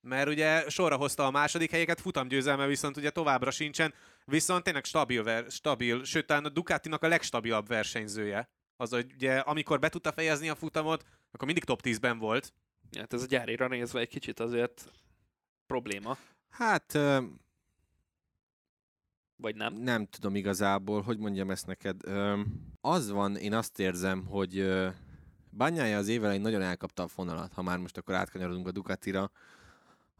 Mert ugye sorra hozta a második helyeket, futamgyőzelme viszont ugye továbbra sincsen, viszont tényleg stabil, ver, stabil sőt, talán a Ducatinak a legstabilabb versenyzője. Az, hogy ugye amikor be tudta fejezni a futamot, akkor mindig top 10-ben volt. Hát ez a gyárira nézve egy kicsit azért probléma, Hát ö, vagy nem? nem tudom igazából, hogy mondjam ezt neked. Ö, az van, én azt érzem, hogy ö, Bányája az évelején nagyon elkapta a fonalat, ha már most akkor átkanyarodunk a Ducatira,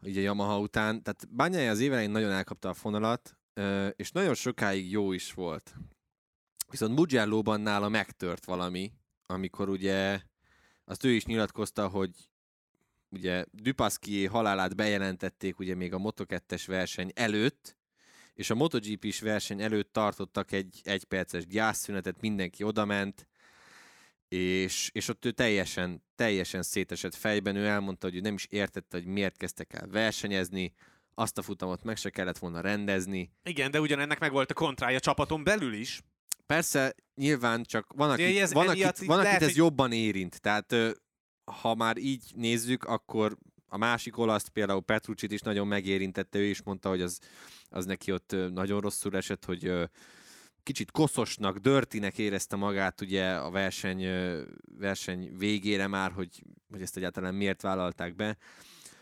ugye a Yamaha után. Tehát Bányája az évelején nagyon elkapta a fonalat, és nagyon sokáig jó is volt. Viszont Mugello-ban nála megtört valami, amikor ugye azt ő is nyilatkozta, hogy ugye Dupaszki halálát bejelentették ugye még a Moto2-es verseny előtt, és a MotoGP-s verseny előtt tartottak egy egyperces gyászszünetet, mindenki odament, és, és ott ő teljesen, teljesen szétesett fejben, ő elmondta, hogy ő nem is értette, hogy miért kezdtek el versenyezni, azt a futamot meg se kellett volna rendezni. Igen, de ugyanennek meg volt a kontrája csapaton belül is. Persze, nyilván csak van, akit, ez van, akit, van akit lehet, ez hogy- jobban érint. Tehát ha már így nézzük, akkor a másik olasz, például Petrucsit is nagyon megérintette, ő is mondta, hogy az, az neki ott nagyon rosszul esett, hogy kicsit koszosnak, dörtinek érezte magát ugye a verseny, verseny végére már, hogy, hogy ezt egyáltalán miért vállalták be.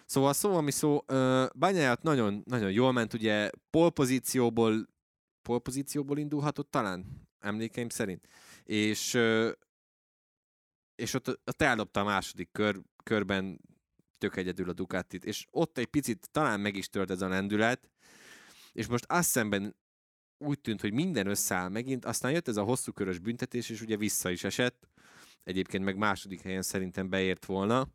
Szóval szó, ami szó, Bányáját nagyon, nagyon jól ment, ugye polpozícióból, polpozícióból indulhatott talán, emlékeim szerint. És, és ott, ott eldobta a második kör, körben tök egyedül a Ducatit, és ott egy picit talán meg is tört ez a lendület, és most azt szemben úgy tűnt, hogy minden összeáll megint, aztán jött ez a hosszú körös büntetés, és ugye vissza is esett, egyébként meg második helyen szerintem beért volna.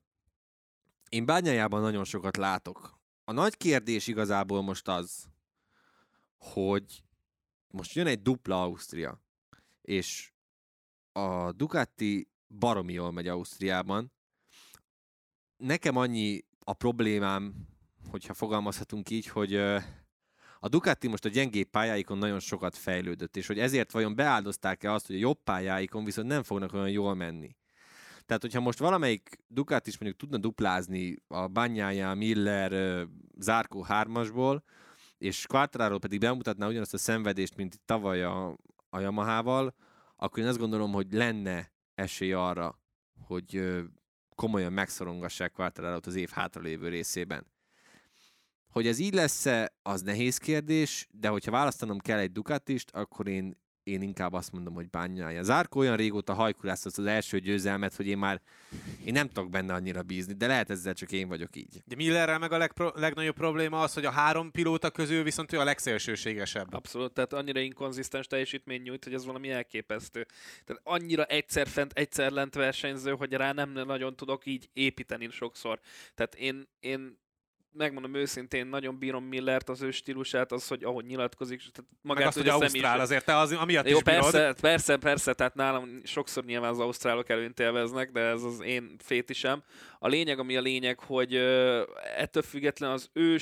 Én bányájában nagyon sokat látok. A nagy kérdés igazából most az, hogy most jön egy dupla Ausztria, és a Ducati baromi jól megy Ausztriában. Nekem annyi a problémám, hogyha fogalmazhatunk így, hogy a Ducati most a gyengébb pályáikon nagyon sokat fejlődött, és hogy ezért vajon beáldozták-e azt, hogy a jobb pályáikon viszont nem fognak olyan jól menni. Tehát, hogyha most valamelyik Ducati is mondjuk tudna duplázni a Banyája, Miller, Zárkó 3-asból, és Quartararo pedig bemutatná ugyanazt a szenvedést, mint tavaly a, a Yamahával, akkor én azt gondolom, hogy lenne esély arra, hogy komolyan megszorongassák quartararo az év hátralévő részében. Hogy ez így lesz-e, az nehéz kérdés, de hogyha választanom kell egy Ducatist, akkor én, én inkább azt mondom, hogy bányája. Zárko olyan régóta hajkurászott az első győzelmet, hogy én már én nem tudok benne annyira bízni, de lehet ezzel csak én vagyok így. Ugye Millerrel meg a legpro- legnagyobb probléma az, hogy a három pilóta közül viszont ő a legszélsőségesebb. Abszolút, tehát annyira inkonzisztens teljesítmény nyújt, hogy ez valami elképesztő. Tehát annyira egyszer fent, egyszer lent versenyző, hogy rá nem nagyon tudok így építeni sokszor. Tehát én, én megmondom őszintén, nagyon bírom Millert, az ő stílusát, az, hogy ahogy nyilatkozik, tehát Meg magát, azt, hogy Ausztrál, azért te az, amiatt Jó, is bírod. persze, persze, persze, tehát nálam sokszor nyilván az ausztrálok előnyt élveznek, de ez az én fétisem. A lényeg, ami a lényeg, hogy ettől független az ő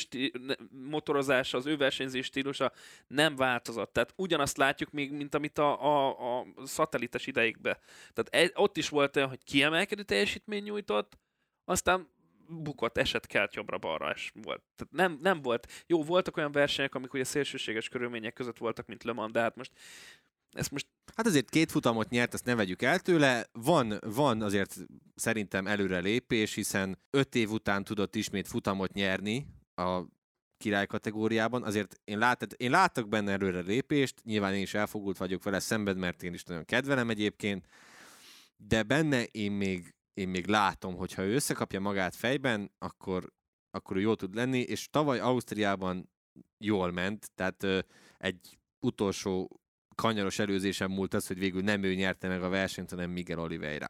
ne- motorozása, az ő versenyzés stílusa nem változott. Tehát ugyanazt látjuk még, mint amit a, a, a szatelites ideigbe. Tehát e, ott is volt olyan, hogy kiemelkedő teljesítmény nyújtott, aztán bukott, esett kelt jobbra-balra es volt. Tehát nem, nem volt. Jó, voltak olyan versenyek, amik ugye szélsőséges körülmények között voltak, mint Le Mans, de hát most ezt most Hát azért két futamot nyert, ezt ne vegyük el tőle. Van, van azért szerintem előre lépés, hiszen öt év után tudott ismét futamot nyerni a király kategóriában. Azért én, lát, én látok benne előre lépést, nyilván én is elfogult vagyok vele szemben, mert én is nagyon kedvelem egyébként, de benne én még, én még látom, hogy ha ő összekapja magát fejben, akkor, akkor ő jó tud lenni, és tavaly Ausztriában jól ment, tehát ö, egy utolsó kanyaros előzésen múlt az, hogy végül nem ő nyerte meg a versenyt, hanem Miguel Oliveira.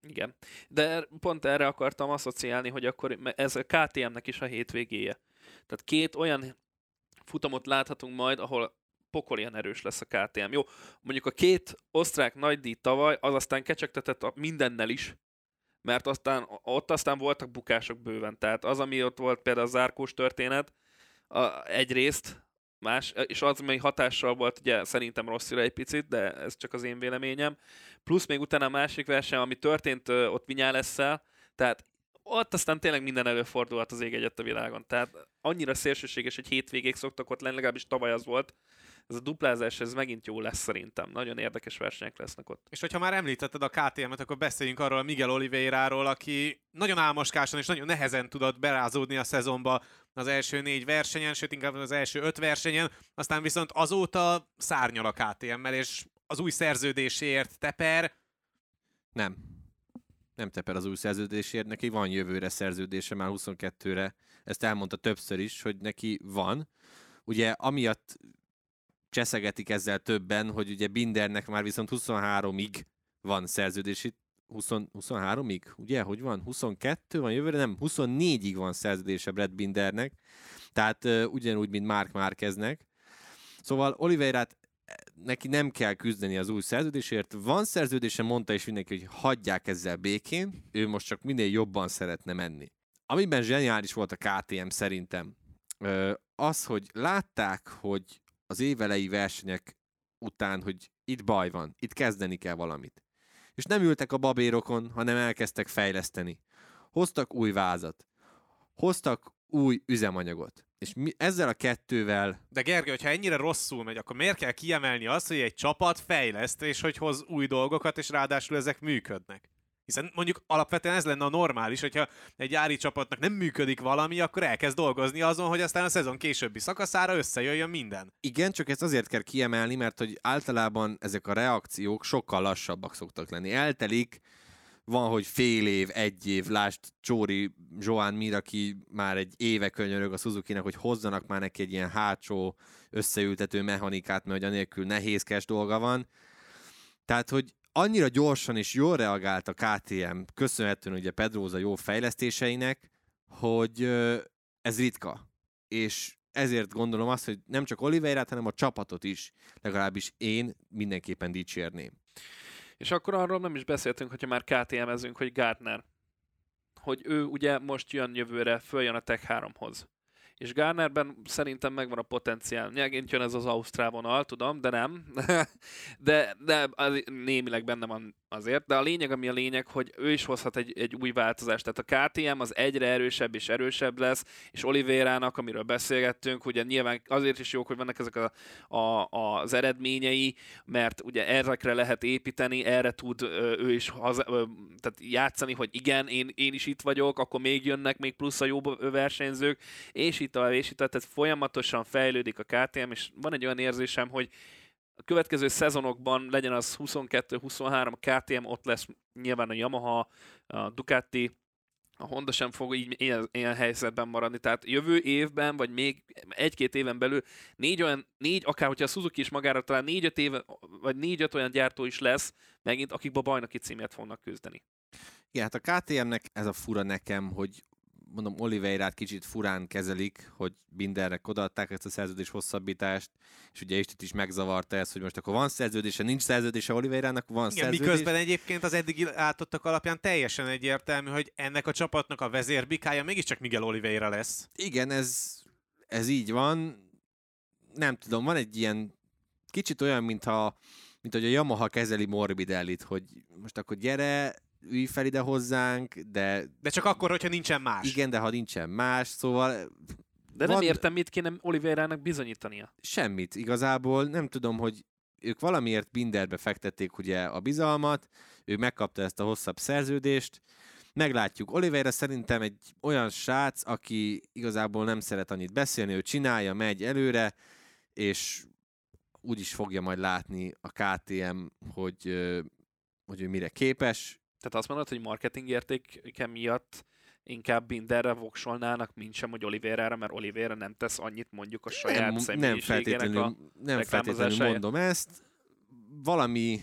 Igen. De pont erre akartam asszociálni, hogy akkor ez a KTM-nek is a hétvégéje. Tehát két olyan futamot láthatunk majd, ahol pokolian erős lesz a KTM. Jó, mondjuk a két osztrák nagydíj tavaly, az aztán kecsegtetett a mindennel is, mert aztán ott aztán voltak bukások bőven. Tehát az, ami ott volt például a zárkós történet, a, egyrészt, más, és az, ami hatással volt, ugye szerintem rosszira egy picit, de ez csak az én véleményem. Plusz még utána a másik verseny, ami történt ott Vinyálesszel, tehát ott aztán tényleg minden előfordulhat az ég egyet a világon. Tehát annyira szélsőséges, hogy hétvégéig szoktak ott lenni, legalábbis tavaly az volt. Ez a duplázás, ez megint jó lesz szerintem. Nagyon érdekes versenyek lesznek ott. És hogyha már említetted a KTM-et, akkor beszéljünk arról a Miguel Oliveira-ról, aki nagyon álmoskásan és nagyon nehezen tudott berázódni a szezonba az első négy versenyen, sőt inkább az első öt versenyen, aztán viszont azóta szárnyal a KTM-mel, és az új szerződéséért teper. Nem. Nem teper az új szerződésért, neki van jövőre szerződése már 22-re. Ezt elmondta többször is, hogy neki van. Ugye amiatt cseszegetik ezzel többen, hogy ugye Bindernek már viszont 23-ig van szerződési 20, 23-ig, ugye, hogy van? 22 van jövőre, nem, 24-ig van szerződése Brad Bindernek, tehát uh, ugyanúgy, mint Mark Márkeznek. Szóval Oliveirát neki nem kell küzdeni az új szerződésért. Van szerződése, mondta is mindenki, hogy hagyják ezzel békén, ő most csak minél jobban szeretne menni. Amiben zseniális volt a KTM szerintem, az, hogy látták, hogy az évelei versenyek után, hogy itt baj van, itt kezdeni kell valamit. És nem ültek a babérokon, hanem elkezdtek fejleszteni. Hoztak új vázat. Hoztak új üzemanyagot. És mi, ezzel a kettővel... De Gergő, hogyha ennyire rosszul megy, akkor miért kell kiemelni azt, hogy egy csapat fejleszt, és hogy hoz új dolgokat, és ráadásul ezek működnek? Hiszen mondjuk alapvetően ez lenne a normális, hogyha egy gyári csapatnak nem működik valami, akkor elkezd dolgozni azon, hogy aztán a szezon későbbi szakaszára összejöjjön minden. Igen, csak ezt azért kell kiemelni, mert hogy általában ezek a reakciók sokkal lassabbak szoktak lenni. Eltelik, van, hogy fél év, egy év, lást Csóri Joan Mir, aki már egy éve könyörög a suzuki hogy hozzanak már neki egy ilyen hátsó összeültető mechanikát, mert hogy anélkül nehézkes dolga van. Tehát, hogy annyira gyorsan és jól reagált a KTM, köszönhetően ugye Pedroza jó fejlesztéseinek, hogy ez ritka. És ezért gondolom azt, hogy nem csak Oliveirát, hanem a csapatot is, legalábbis én mindenképpen dicsérném. És akkor arról nem is beszéltünk, hogyha már KTM-ezünk, hogy Gardner. Hogy ő ugye most jön jövőre, följön a Tech 3-hoz és Garnerben szerintem megvan a potenciál. Nyilván jön ez az Ausztrál vonal, tudom, de nem. de, de az, némileg benne van azért, de a lényeg, ami a lényeg, hogy ő is hozhat egy, egy új változást. Tehát a KTM az egyre erősebb és erősebb lesz, és Olivérának, amiről beszélgettünk, ugye nyilván azért is jók, hogy vannak ezek a, a, az eredményei, mert ugye ezekre lehet építeni, erre tud ő is haza, tehát játszani, hogy igen, én, én is itt vagyok, akkor még jönnek még plusz a jó versenyzők, és itt tovább, és itt tehát folyamatosan fejlődik a KTM, és van egy olyan érzésem, hogy a következő szezonokban legyen az 22-23, a KTM ott lesz nyilván a Yamaha, a Ducati, a Honda sem fog így ilyen, ilyen helyzetben maradni, tehát jövő évben, vagy még egy-két éven belül négy olyan, négy, akár hogyha a Suzuki is magára talán négy-öt éve, vagy négy-öt olyan gyártó is lesz, megint akik a bajnoki címért fognak küzdeni. Igen, hát a KTM-nek ez a fura nekem, hogy mondom, Oliveirát kicsit furán kezelik, hogy Bindernek odaadták ezt a szerződés hosszabbítást, és ugye itt is megzavarta ezt, hogy most akkor van szerződése, nincs szerződése Oliveirának, van Igen, szerződés. miközben egyébként az eddigi látottak alapján teljesen egyértelmű, hogy ennek a csapatnak a vezérbikája mégiscsak Miguel Oliveira lesz. Igen, ez, ez így van. Nem tudom, van egy ilyen kicsit olyan, mintha mint hogy a Yamaha kezeli Morbidellit, hogy most akkor gyere, ülj fel ide hozzánk, de... De csak akkor, hogyha nincsen más. Igen, de ha nincsen más, szóval... De van... nem értem, mit kéne Oliverának bizonyítania. Semmit. Igazából nem tudom, hogy ők valamiért Binderbe fektették ugye a bizalmat, ő megkapta ezt a hosszabb szerződést, meglátjuk. Oliveira szerintem egy olyan srác, aki igazából nem szeret annyit beszélni, ő csinálja, megy előre, és úgy is fogja majd látni a KTM, hogy, hogy ő mire képes, tehát azt mondod, hogy marketing értéke miatt inkább Binderre voksolnának, mint sem, hogy Oliveira, mert Oliveira nem tesz annyit mondjuk a saját nem, nem feltétlenül, a Nem feltétlenül mondom ezt. Valami,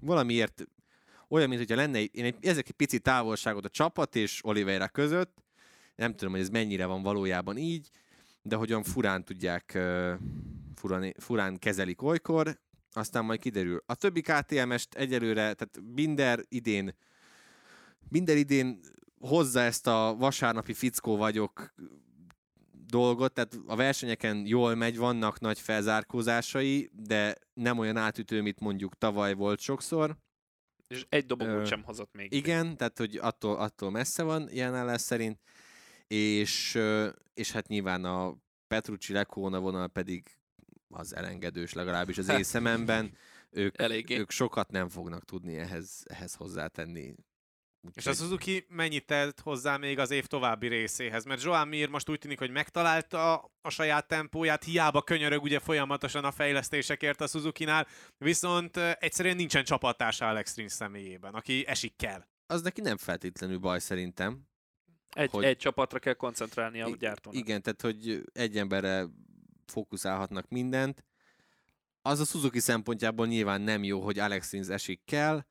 valamiért olyan, mint hogyha lenne én egy, ezek egy pici távolságot a csapat és Oliveira között, nem tudom, hogy ez mennyire van valójában így, de hogyan furán tudják, furán, furán kezelik olykor, aztán majd kiderül. A többi KTM-est egyelőre, tehát Binder idén Binder idén hozza ezt a vasárnapi fickó vagyok dolgot, tehát a versenyeken jól megy, vannak nagy felzárkózásai, de nem olyan átütő, mint mondjuk tavaly volt sokszor. És egy dobogót Ö, sem hozott még. Igen, tehát hogy attól, attól messze van ilyen állás szerint, és, és hát nyilván a Petrucci Lecona vonal pedig az elengedős legalábbis az én szememben. Ők, Eléggé. ők sokat nem fognak tudni ehhez, ehhez hozzátenni. És a Suzuki mennyit tett hozzá még az év további részéhez? Mert Joan Mir most úgy tűnik, hogy megtalálta a saját tempóját, hiába könyörög ugye folyamatosan a fejlesztésekért a Suzuki-nál, viszont egyszerűen nincsen csapattársa Alex Rins személyében, aki esik kell. az neki nem feltétlenül baj szerintem. Egy, hogy- egy csapatra kell koncentrálnia a gyártónak. Igen, tehát hogy egy emberre fókuszálhatnak mindent. Az a Suzuki szempontjából nyilván nem jó, hogy Alex Rins esik kell.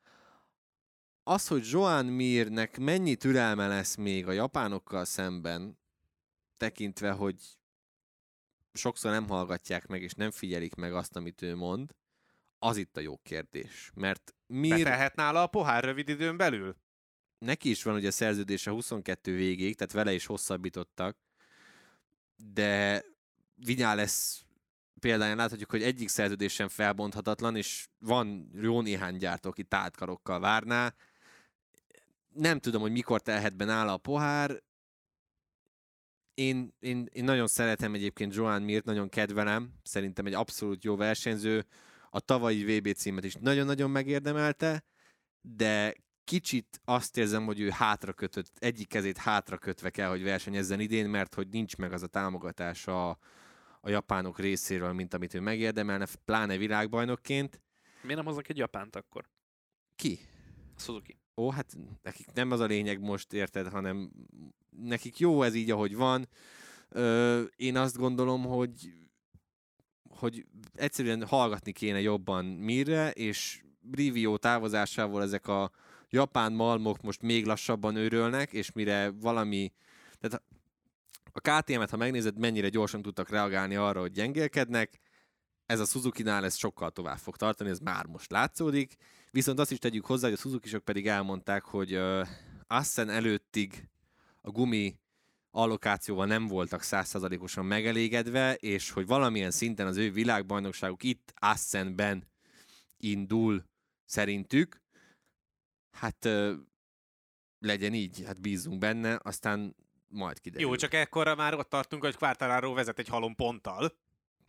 Az, hogy Joan Mirnek mennyi türelme lesz még a japánokkal szemben, tekintve, hogy sokszor nem hallgatják meg, és nem figyelik meg azt, amit ő mond, az itt a jó kérdés. Mert Mir, Betelhet nála a pohár rövid időn belül? neki is van ugye szerződése 22 végig, tehát vele is hosszabbítottak, de Vinyá lesz példáján láthatjuk, hogy egyik szerződés sem felbonthatatlan, és van jó néhány gyártó, aki tátkarokkal várná. Nem tudom, hogy mikor telhet be nála a pohár. Én, én, én nagyon szeretem egyébként Joan Mirt, nagyon kedvelem. Szerintem egy abszolút jó versenyző. A tavalyi VB címet is nagyon-nagyon megérdemelte, de kicsit azt érzem, hogy ő hátra kötött, egyik kezét hátra kötve kell, hogy versenyezzen idén, mert hogy nincs meg az a támogatás a, a japánok részéről, mint amit ő megérdemelne, pláne világbajnokként. Miért nem hoznak egy japánt akkor? Ki? Suzuki. Ó, hát nekik nem az a lényeg most, érted, hanem nekik jó ez így, ahogy van. Ö, én azt gondolom, hogy hogy egyszerűen hallgatni kéne jobban Mirre, és Rivio távozásával ezek a japán malmok most még lassabban őrölnek, és mire valami... Tehát a KTM-et, ha megnézed, mennyire gyorsan tudtak reagálni arra, hogy gyengélkednek, ez a Suzuki-nál ez sokkal tovább fog tartani, ez már most látszódik. Viszont azt is tegyük hozzá, hogy a Suzuki-sok pedig elmondták, hogy uh, Assen előttig a gumi allokációval nem voltak százszázalékosan megelégedve, és hogy valamilyen szinten az ő világbajnokságuk itt Assenben indul szerintük. Hát uh, legyen így, hát bízunk benne, aztán majd kiderül. Jó, csak ekkorra már ott tartunk, hogy Quartararo vezet egy halom ponttal.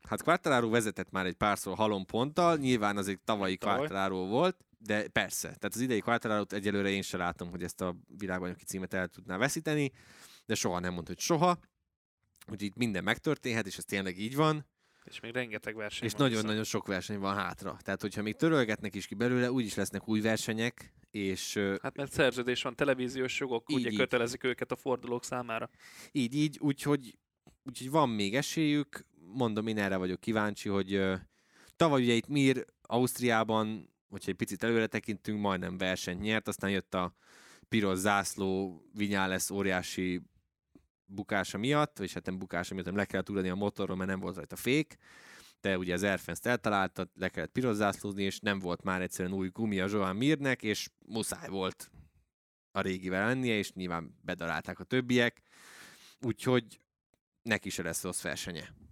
Hát Quartararo vezetett már egy párszor halom ponttal, nyilván az egy tavalyi Tavaly. Quartararo volt, de persze, tehát az idei quartararo egyelőre én sem látom, hogy ezt a világbajnoki címet el tudná veszíteni, de soha nem mondta, hogy soha. Úgyhogy itt minden megtörténhet, és ez tényleg így van, És még rengeteg verseny és nagyon-nagyon sok verseny van hátra. Tehát, hogyha még törölgetnek is ki belőle, úgyis lesznek új versenyek, és Hát mert szerződés van, televíziós jogok, Így, ugye így. kötelezik őket a fordulók számára. Így, így, úgyhogy, úgyhogy van még esélyük. Mondom, én erre vagyok kíváncsi, hogy tavaly ugye itt Mir Ausztriában, hogyha egy picit előre tekintünk, majdnem versenyt nyert, aztán jött a piros zászló, Vinyales óriási bukása miatt, vagy hát nem bukása miatt, hanem le kellett ugrani a motorról, mert nem volt rajta fék, de ugye az Airfence-t eltalálta, le kellett piros zászlózni, és nem volt már egyszerűen új gumi a Joan Mirnek, és muszáj volt a régivel lennie, és nyilván bedarálták a többiek, úgyhogy neki se lesz rossz versenye.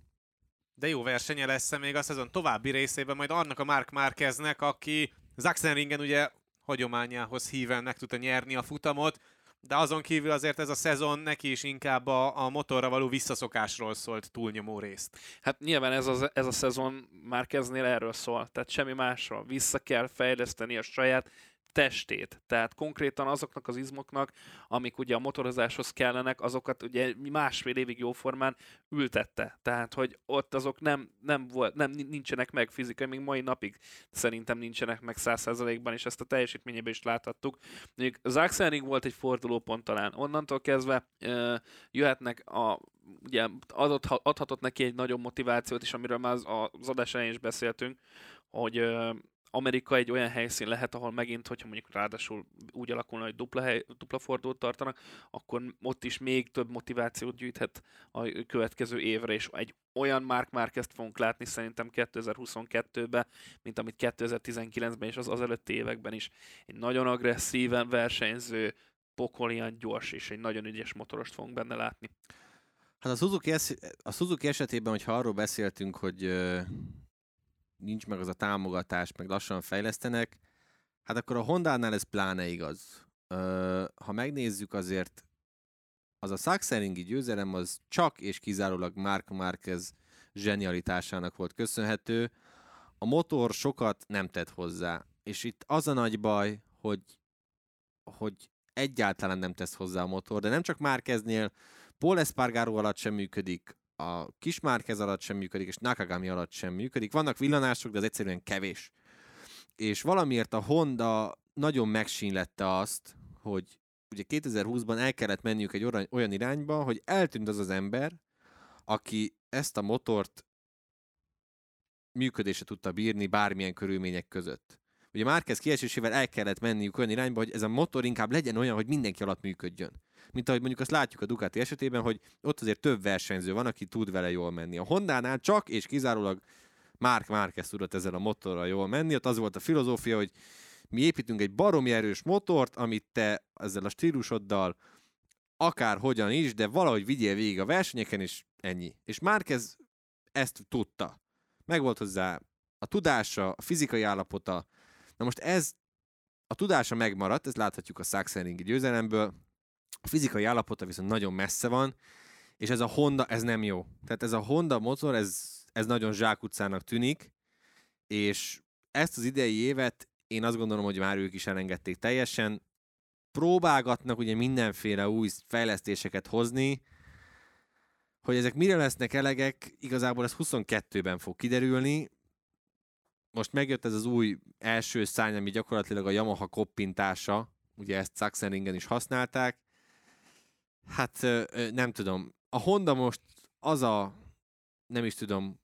De jó versenye lesz még a szezon további részében, majd annak a Mark Márqueznek, aki Sachsenringen ugye hagyományához híven meg tudta nyerni a futamot, de azon kívül azért ez a szezon neki is inkább a, a motorra való visszaszokásról szólt túlnyomó részt. Hát nyilván ez a, ez a szezon már kezdnél erről szól, tehát semmi másról. Vissza kell fejleszteni a saját testét. Tehát konkrétan azoknak az izmoknak, amik ugye a motorozáshoz kellenek, azokat ugye másfél évig jóformán ültette. Tehát, hogy ott azok nem, nem, volt, nem nincsenek meg fizikai, még mai napig szerintem nincsenek meg 100%-ban, és ezt a teljesítményében is láthattuk. Mondjuk Zaxenring volt egy fordulópont talán. Onnantól kezdve ö, jöhetnek a ugye adott, adhatott neki egy nagyobb motivációt is, amiről már az, az adás elején is beszéltünk, hogy ö, Amerika egy olyan helyszín lehet, ahol megint, hogyha mondjuk ráadásul úgy alakulna, hogy dupla, hely, dupla fordulót tartanak, akkor ott is még több motivációt gyűjthet a következő évre, és egy olyan Mark Marquez-t fogunk látni szerintem 2022-ben, mint amit 2019-ben és az az előtti években is. Egy nagyon agresszíven versenyző, pokolian gyors és egy nagyon ügyes motorost fogunk benne látni. Hát a Suzuki, esz- a Suzuki esetében, hogyha arról beszéltünk, hogy nincs meg az a támogatás, meg lassan fejlesztenek, hát akkor a Honda-nál ez pláne igaz. Ö, ha megnézzük azért, az a Sachsenringi győzelem az csak és kizárólag Mark Marquez zsenialitásának volt köszönhető. A motor sokat nem tett hozzá. És itt az a nagy baj, hogy, hogy egyáltalán nem tesz hozzá a motor, de nem csak Márkeznél, Paul Espargaro alatt sem működik, a kis Márkez alatt sem működik, és Nakagami alatt sem működik. Vannak villanások, de az egyszerűen kevés. És valamiért a Honda nagyon megsínlette azt, hogy ugye 2020-ban el kellett menniük egy olyan irányba, hogy eltűnt az az ember, aki ezt a motort működése tudta bírni bármilyen körülmények között. Ugye Márquez kiesésével el kellett menniük olyan irányba, hogy ez a motor inkább legyen olyan, hogy mindenki alatt működjön. Mint ahogy mondjuk azt látjuk a Ducati esetében, hogy ott azért több versenyző van, aki tud vele jól menni. A Hondánál csak és kizárólag Mark Márquez tudott ezzel a motorral jól menni. Ott az volt a filozófia, hogy mi építünk egy baromi erős motort, amit te ezzel a stílusoddal akár hogyan is, de valahogy vigyél végig a versenyeken, és ennyi. És Márquez ezt tudta. Megvolt hozzá a tudása, a fizikai állapota. Na most ez, a tudása megmaradt, ezt láthatjuk a Sachsenringi győzelemből, a fizikai állapota viszont nagyon messze van, és ez a Honda, ez nem jó. Tehát ez a Honda motor, ez, ez nagyon zsákutcának tűnik, és ezt az idei évet én azt gondolom, hogy már ők is elengedték teljesen. Próbálgatnak ugye mindenféle új fejlesztéseket hozni, hogy ezek mire lesznek elegek, igazából ez 22-ben fog kiderülni. Most megjött ez az új első szárny, ami gyakorlatilag a Yamaha koppintása, ugye ezt Sachsenringen is használták. Hát nem tudom. A Honda most az a, nem is tudom,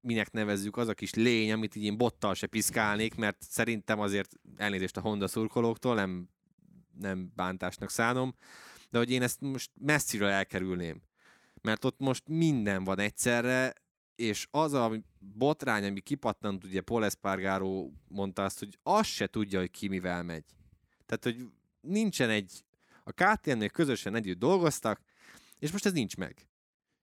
minek nevezzük, az a kis lény, amit így én bottal se piszkálnék, mert szerintem azért elnézést a Honda szurkolóktól, nem, nem bántásnak szánom, de hogy én ezt most messziről elkerülném. Mert ott most minden van egyszerre, és az a botrány, ami kipattant, ugye Paul Espargaro mondta azt, hogy azt se tudja, hogy ki mivel megy. Tehát, hogy nincsen egy, a KTM-nél közösen együtt dolgoztak, és most ez nincs meg.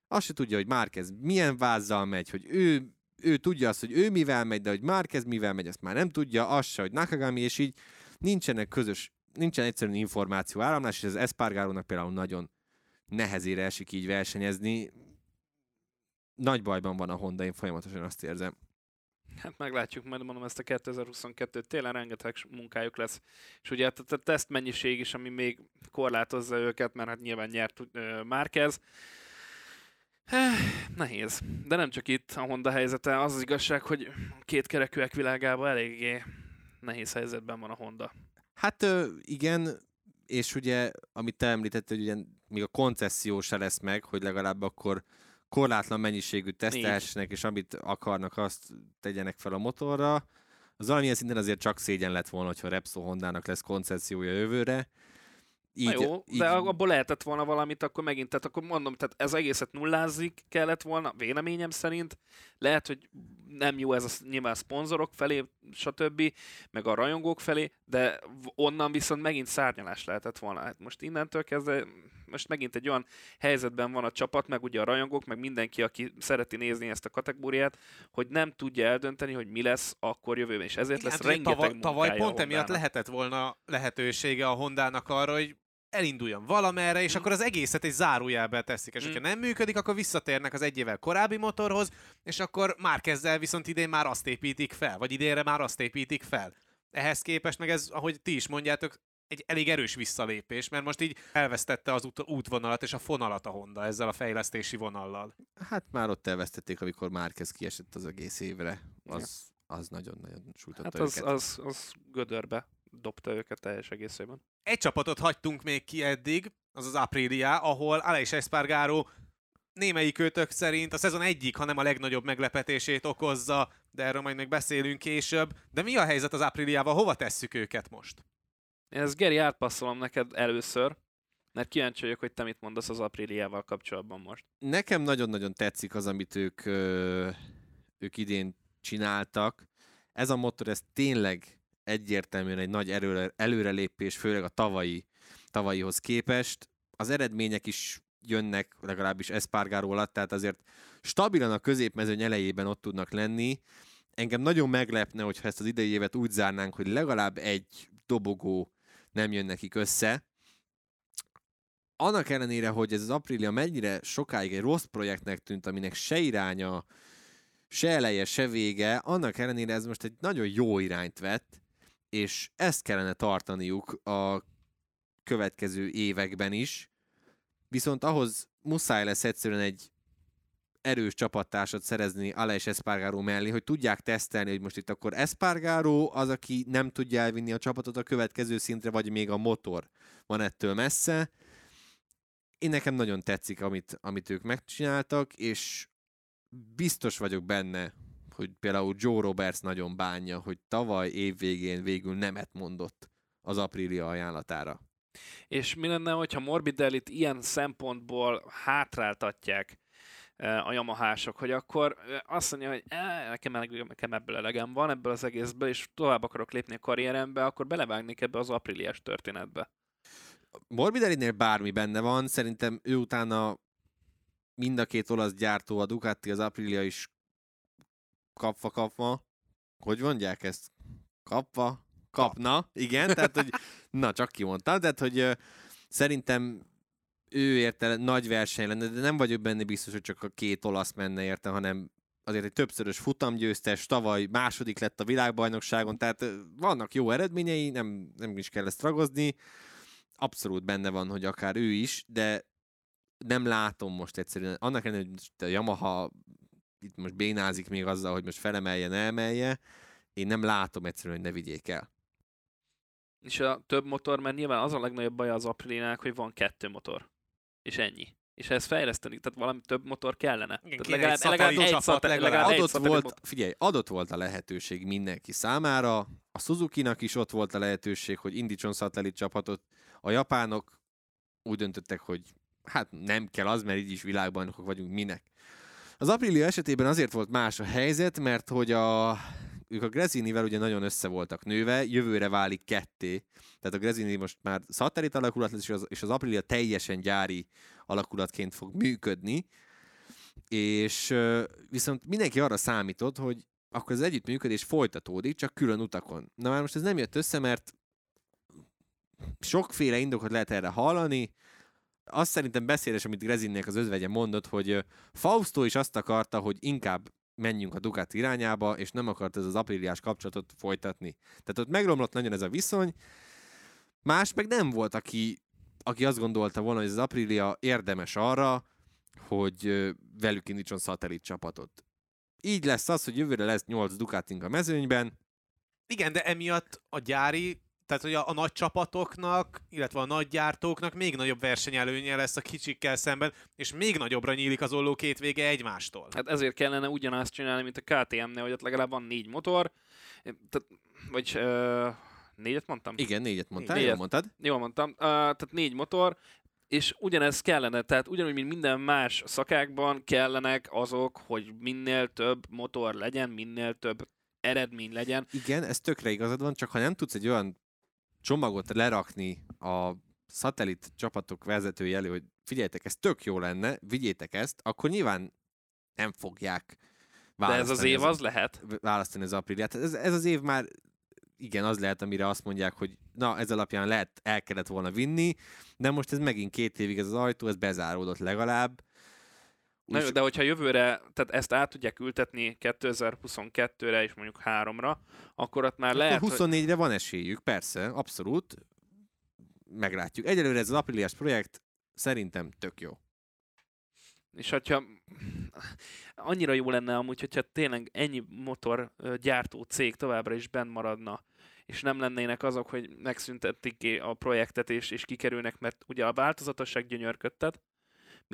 Azt se tudja, hogy Márquez milyen vázzal megy, hogy ő, ő tudja azt, hogy ő mivel megy, de hogy Márquez mivel megy, azt már nem tudja, azt se, hogy Nakagami, és így nincsenek közös, nincsen egyszerűen információ áramlás, és az Espargarónak például nagyon nehezére esik így versenyezni. Nagy bajban van a Honda, én folyamatosan azt érzem. Hát meglátjuk, majd mondom ezt a 2022-t, télen rengeteg munkájuk lesz. És ugye hát a teszt mennyiség is, ami még korlátozza őket, mert hát nyilván nyert. Eh, nehéz. De nem csak itt a Honda helyzete, az az igazság, hogy két kerekűek világában eléggé nehéz helyzetben van a Honda. Hát igen, és ugye, amit te említetted, hogy ugye még a koncesszió se lesz meg, hogy legalább akkor korlátlan mennyiségű tesztelhessenek, és amit akarnak, azt tegyenek fel a motorra. Az valamilyen szinten azért csak szégyen lett volna, hogyha Repsol Hondának lesz koncessziója jövőre. Így, Na jó, így... de abból lehetett volna valamit, akkor megint, tehát akkor mondom, tehát ez egészet nullázik kellett volna, véleményem szerint. Lehet, hogy nem jó ez a, nyilván a szponzorok felé, stb., meg a rajongók felé, de onnan viszont megint szárnyalás lehetett volna. Hát most innentől kezdve, most megint egy olyan helyzetben van a csapat, meg ugye a rajongók, meg mindenki, aki szereti nézni ezt a kategóriát, hogy nem tudja eldönteni, hogy mi lesz akkor jövőben, és ezért Igen, lesz rengeteg tavaly, tavaly pont emiatt lehetett volna lehetősége a Hondának arra, hogy elinduljon valamerre, és mm. akkor az egészet egy zárójelbe teszik. És mm. hogyha nem működik, akkor visszatérnek az egy évvel korábbi motorhoz, és akkor már kezdel viszont idén már azt építik fel, vagy idénre már azt építik fel. Ehhez képest meg ez, ahogy ti is mondjátok, egy elég erős visszalépés, mert most így elvesztette az út, útvonalat és a fonalat a Honda ezzel a fejlesztési vonallal. Hát már ott elvesztették, amikor már kezd kiesett az egész évre. Az, az nagyon-nagyon sújtotta hát az, őket. Az, az gödörbe dobta őket teljes egészében. Egy csapatot hagytunk még ki eddig, az az Aprilia, ahol Aleix Espargaro némelyik kötök szerint a szezon egyik, hanem a legnagyobb meglepetését okozza, de erről majd még beszélünk később. De mi a helyzet az Apriliával? Hova tesszük őket most? Ez Geri, átpasszolom neked először, mert kíváncsi vagyok, hogy te mit mondasz az Apriliával kapcsolatban most. Nekem nagyon-nagyon tetszik az, amit ők, ők idén csináltak. Ez a motor, ez tényleg egyértelműen egy nagy előre, előrelépés, főleg a tavalyi, tavalyihoz képest. Az eredmények is jönnek, legalábbis Espargaró alatt, tehát azért stabilan a középmezőny elejében ott tudnak lenni. Engem nagyon meglepne, hogyha ezt az idei évet úgy zárnánk, hogy legalább egy dobogó nem jön nekik össze. Annak ellenére, hogy ez az Aprilia mennyire sokáig egy rossz projektnek tűnt, aminek se iránya, se eleje, se vége, annak ellenére ez most egy nagyon jó irányt vett, és ezt kellene tartaniuk a következő években is. Viszont ahhoz muszáj lesz egyszerűen egy erős csapattársat szerezni Aleix Espargaró mellé, hogy tudják tesztelni, hogy most itt akkor Espargaró az, aki nem tudja elvinni a csapatot a következő szintre, vagy még a motor van ettől messze. Én nekem nagyon tetszik, amit, amit ők megcsináltak, és biztos vagyok benne, hogy például Joe Roberts nagyon bánja, hogy tavaly évvégén végül nemet mondott az Aprilia ajánlatára. És mi lenne, hogyha Morbidellit ilyen szempontból hátráltatják a Yamahások, hogy akkor azt mondja, hogy e, nekem, nekem ebből elegem van, ebből az egészből, és tovább akarok lépni a karrierembe, akkor belevágnék ebbe az apríliás történetbe. Morbidellinél bármi benne van, szerintem ő utána mind a két olasz gyártó, a Ducati, az Aprilia is kapva kapva, hogy mondják ezt? Kapva? Kapna, igen, tehát hogy, na csak kimondtam, tehát hogy szerintem ő érte nagy verseny lenne, de nem vagyok benne biztos, hogy csak a két olasz menne érte, hanem azért egy többszörös futamgyőztes, tavaly második lett a világbajnokságon, tehát vannak jó eredményei, nem, nem is kell ezt ragozni. Abszolút benne van, hogy akár ő is, de nem látom most egyszerűen. Annak ellenére, hogy a Yamaha itt most bénázik még azzal, hogy most felemelje, ne emelje, én nem látom egyszerűen, hogy ne vigyék el. És a több motor, mert nyilván az a legnagyobb baj az Aprilinának, hogy van kettő motor. És ennyi. És ezt fejleszteni, tehát valami több motor kellene. Igen, tehát legalább, legalább, legalább, egy, csapat, szat, legalább. legalább adott egy volt, motor. figyelj, adott volt a lehetőség mindenki számára, a Suzuki-nak is ott volt a lehetőség, hogy indítson szatellit csapatot, a japánok úgy döntöttek, hogy hát nem kell az, mert így is világbajnokok vagyunk, minek. Az Aprilia esetében azért volt más a helyzet, mert hogy a, ők a Grezinivel ugye nagyon össze voltak nőve, jövőre válik ketté. Tehát a Grezini most már szatellit alakulat lesz, és az, és az Aprilia teljesen gyári alakulatként fog működni. És viszont mindenki arra számított, hogy akkor az együttműködés folytatódik, csak külön utakon. Na már most ez nem jött össze, mert sokféle indokot lehet erre hallani, azt szerintem beszédes, amit Grezinnek az özvegye mondott, hogy Fausto is azt akarta, hogy inkább menjünk a Ducati irányába, és nem akart ez az apríliás kapcsolatot folytatni. Tehát ott megromlott nagyon ez a viszony, más meg nem volt, aki, aki azt gondolta volna, hogy az Aprilia érdemes arra, hogy velük indítson szatellit csapatot. Így lesz az, hogy jövőre lesz 8 Ducatink a mezőnyben, Igen, de emiatt a gyári, tehát hogy a, a nagy csapatoknak, illetve a nagy gyártóknak még nagyobb versenyelőnye lesz a kicsikkel szemben, és még nagyobbra nyílik az olló két vége egymástól. Hát ezért kellene ugyanazt csinálni, mint a KTM-nél, hogy ott legalább van négy motor, tehát, vagy ö, négyet mondtam? igen, négyet mondtál, Négyet. jól mondtad? Jól mondtam. Uh, tehát négy motor, és ugyanez kellene, tehát ugyanúgy, mint minden más szakákban kellenek azok, hogy minél több motor legyen, minél több eredmény legyen. Igen, ez tökre igazad van, csak ha nem tudsz egy olyan csomagot lerakni a szatellit csapatok vezetői elő, hogy figyeljetek, ez tök jó lenne, vigyétek ezt, akkor nyilván nem fogják De ez az választani év az lehet. választani az apríliát. Ez, ez az év már igen, az lehet, amire azt mondják, hogy na, ez alapján lehet, el kellett volna vinni, de most ez megint két évig ez az ajtó, ez bezáródott legalább. Na jó, Úgy- de hogyha jövőre, tehát ezt át tudják ültetni 2022-re és mondjuk 3-ra, akkor ott már lehet, Akkor hogy 24-re van esélyük, persze, abszolút. Meglátjuk. Egyelőre ez az apríliás projekt szerintem tök jó. És hogyha annyira jó lenne amúgy, hogyha tényleg ennyi motor gyártó cég továbbra is benn maradna, és nem lennének azok, hogy megszüntették a projektet és, és kikerülnek, mert ugye a változatosság gyönyörködtet,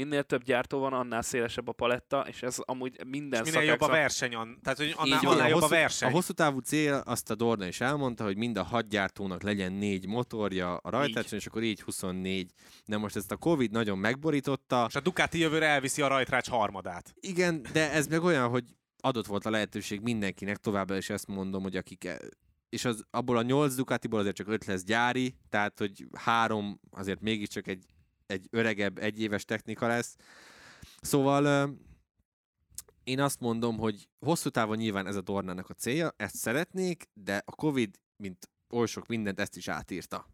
minél több gyártó van, annál szélesebb a paletta, és ez amúgy minden És minél jobb a verseny, an- tehát hogy annál, annál a jobb a hosszú, verseny. A hosszú távú cél, azt a Dorna is elmondta, hogy mind a hat gyártónak legyen négy motorja a rajtrácson, és akkor így 24. De most ezt a Covid nagyon megborította. És a Ducati jövőre elviszi a rajtrács harmadát. Igen, de ez meg olyan, hogy adott volt a lehetőség mindenkinek, továbbá is ezt mondom, hogy akik és az, abból a nyolc Ducatiból azért csak öt lesz gyári, tehát hogy három azért mégiscsak egy, egy öregebb, egyéves technika lesz. Szóval én azt mondom, hogy hosszú távon nyilván ez a tornának a célja, ezt szeretnék, de a Covid, mint oly sok mindent, ezt is átírta.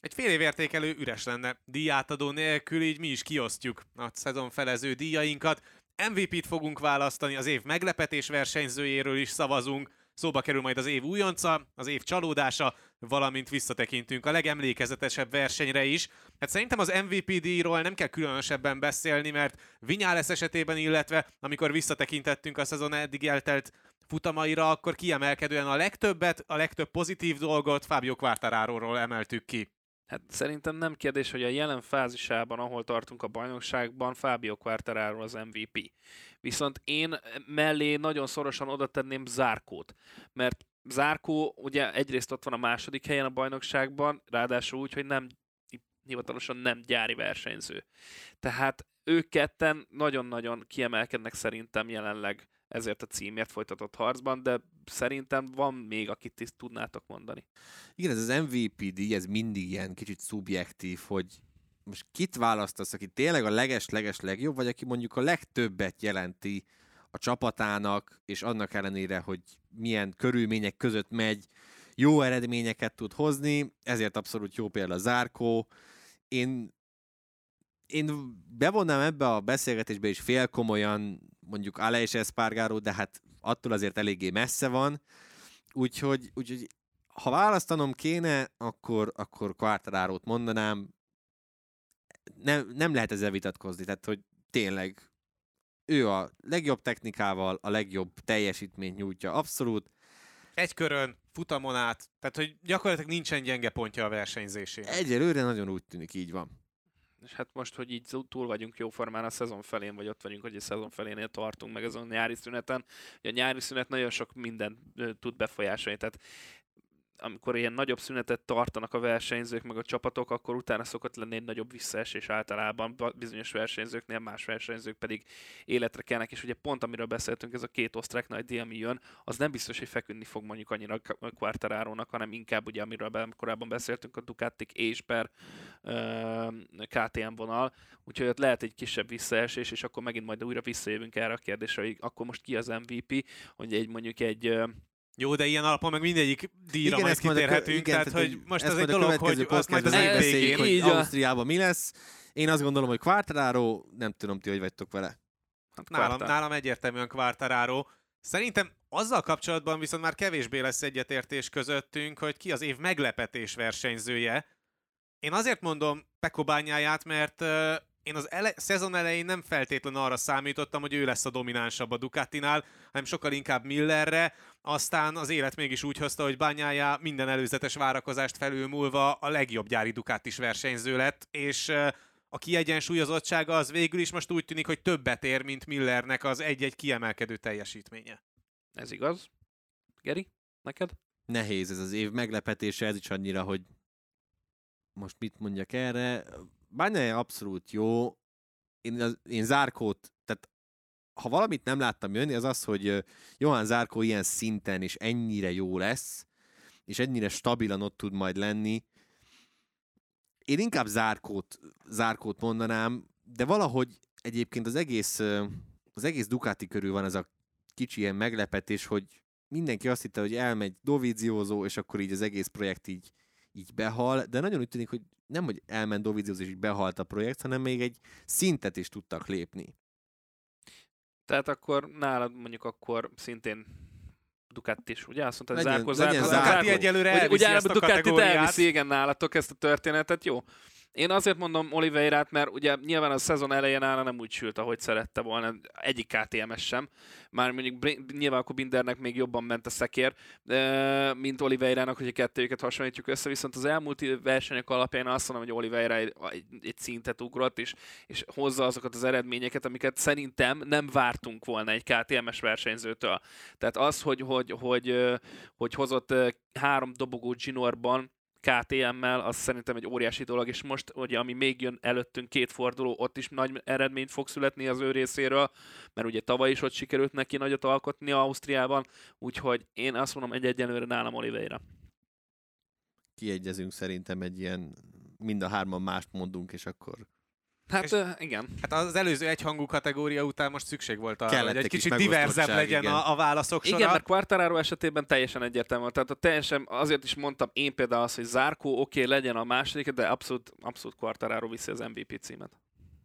Egy fél év értékelő üres lenne. Díjátadó nélkül így mi is kiosztjuk a szezon felező díjainkat. MVP-t fogunk választani, az év meglepetés versenyzőjéről is szavazunk, szóba kerül majd az év újonca, az év csalódása, valamint visszatekintünk a legemlékezetesebb versenyre is. Hát szerintem az MVP díjról nem kell különösebben beszélni, mert Vinyales esetében, illetve amikor visszatekintettünk a szezon eddig eltelt futamaira, akkor kiemelkedően a legtöbbet, a legtöbb pozitív dolgot Fábio Quartararo-ról emeltük ki. Hát szerintem nem kérdés, hogy a jelen fázisában, ahol tartunk a bajnokságban, Fábio Quartararo az MVP. Viszont én mellé nagyon szorosan oda tenném Zárkót, mert Zárkó ugye egyrészt ott van a második helyen a bajnokságban, ráadásul úgy, hogy nem hivatalosan nem gyári versenyző. Tehát ők ketten nagyon-nagyon kiemelkednek szerintem jelenleg ezért a címért folytatott harcban, de szerintem van még, akit is tudnátok mondani. Igen, ez az MVP díj, ez mindig ilyen kicsit szubjektív, hogy most kit választasz, aki tényleg a leges-leges legjobb, vagy aki mondjuk a legtöbbet jelenti a csapatának, és annak ellenére, hogy milyen körülmények között megy, jó eredményeket tud hozni, ezért abszolút jó példa Zárkó. Én, én bevonnám ebbe a beszélgetésbe is félkomolyan mondjuk Ale és de hát attól azért eléggé messze van, úgyhogy, úgyhogy ha választanom kéne, akkor, akkor Quartararo-t mondanám. Nem, nem lehet ezzel vitatkozni, tehát hogy tényleg ő a legjobb technikával, a legjobb teljesítményt nyújtja abszolút. Egy körön, futamon át, tehát hogy gyakorlatilag nincsen gyenge pontja a versenyzésének. Egyelőre nagyon úgy tűnik, így van. És hát most, hogy így túl vagyunk jóformán a szezon felén, vagy ott vagyunk, hogy a szezon felénél tartunk meg azon a nyári szüneten, hogy a nyári szünet nagyon sok mindent tud befolyásolni. Tehát amikor ilyen nagyobb szünetet tartanak a versenyzők, meg a csapatok, akkor utána szokott lenni egy nagyobb visszaesés általában, ba- bizonyos versenyzőknél, más versenyzők pedig életre kelnek, és ugye pont amiről beszéltünk, ez a két osztrák nagy díj, ami jön, az nem biztos, hogy feküdni fog mondjuk annyira a Quartararo-nak, hanem inkább ugye, amiről korábban beszéltünk, a Ducatik és per KTM vonal, úgyhogy ott lehet egy kisebb visszaesés, és akkor megint majd újra visszajövünk erre a kérdésre, hogy akkor most ki az MVP, hogy egy mondjuk egy Jó, de ilyen alapon meg mindegyik díjra Igen, majd a kö- kitérhetünk, igen, tehát, tehát, hogy most ez egy dolog, következő hogy azt majd az év végén. hogy. Ausztriában mi lesz. Én azt gondolom, hogy Quartararo, nem tudom ti, hogy vagytok vele. hát Nálam, nálam egyértelműen Quartararo. Szerintem azzal kapcsolatban viszont már kevésbé lesz egyetértés közöttünk, hogy ki az év meglepetés versenyzője. Én azért mondom Peko bányáját, mert uh, én az ele- szezon elején nem feltétlen arra számítottam, hogy ő lesz a dominánsabb a Ducatinál, hanem sokkal inkább Millerre. Aztán az élet mégis úgy hozta, hogy bányája minden előzetes várakozást felülmúlva a legjobb gyári Ducatis versenyző lett, és a kiegyensúlyozottsága az végül is most úgy tűnik, hogy többet ér, mint Millernek az egy-egy kiemelkedő teljesítménye. Ez igaz? Geri, neked? Nehéz ez az év meglepetése, ez is annyira, hogy most mit mondjak erre. Bányája abszolút jó. Én, az, én Zárkót, tehát ha valamit nem láttam jönni, az az, hogy ö, Johann Zárkó ilyen szinten és ennyire jó lesz, és ennyire stabilan ott tud majd lenni. Én inkább Zárkót, Zárkót mondanám, de valahogy egyébként az egész, az egész Ducati körül van ez a kicsi ilyen meglepetés, hogy mindenki azt hitte, hogy elmegy Dovizioso, és akkor így az egész projekt így, így behal, de nagyon úgy tűnik, hogy nem, hogy elment Dovizioso, és így behalt a projekt, hanem még egy szintet is tudtak lépni. Tehát akkor nálad mondjuk akkor szintén Ducati is, ugye? Azt mondtad, Legyen- Zárkó, legyen A Zárkó. Ducati egyelőre Ugye, elviszi ugye ezt a Ducati kategóriát. elviszi, igen, nálatok ezt a történetet, jó? Én azért mondom Oliveirát, mert ugye nyilván a szezon elején áll nem úgy sült, ahogy szerette volna, egyik KTMS sem. Már mondjuk nyilván akkor Bindernek még jobban ment a szekér, mint Oliveirának, hogy a kettőjüket hasonlítjuk össze, viszont az elmúlt versenyek alapján azt mondom, hogy Oliveira egy, egy, szintet ugrott, és, és hozza azokat az eredményeket, amiket szerintem nem vártunk volna egy KTMS versenyzőtől. Tehát az, hogy, hogy, hogy, hogy hozott három dobogó Ginorban, KTM-mel, az szerintem egy óriási dolog, és most, ugye, ami még jön előttünk két forduló, ott is nagy eredményt fog születni az ő részéről, mert ugye tavaly is ott sikerült neki nagyot alkotni Ausztriában, úgyhogy én azt mondom, egy egyenlőre nálam Oliveira. Kiegyezünk szerintem egy ilyen, mind a hárman mást mondunk, és akkor Hát és, igen. Hát az előző egyhangú kategória után most szükség volt arra, hogy egy kicsit diverzebb legyen igen. a, a válaszok sora. Igen, mert Quartararo esetében teljesen egyértelmű volt. Tehát a teljesen, azért is mondtam én például azt, hogy Zárkó oké, okay, legyen a második, de abszolút, abszolút Quartararo viszi az MVP címet.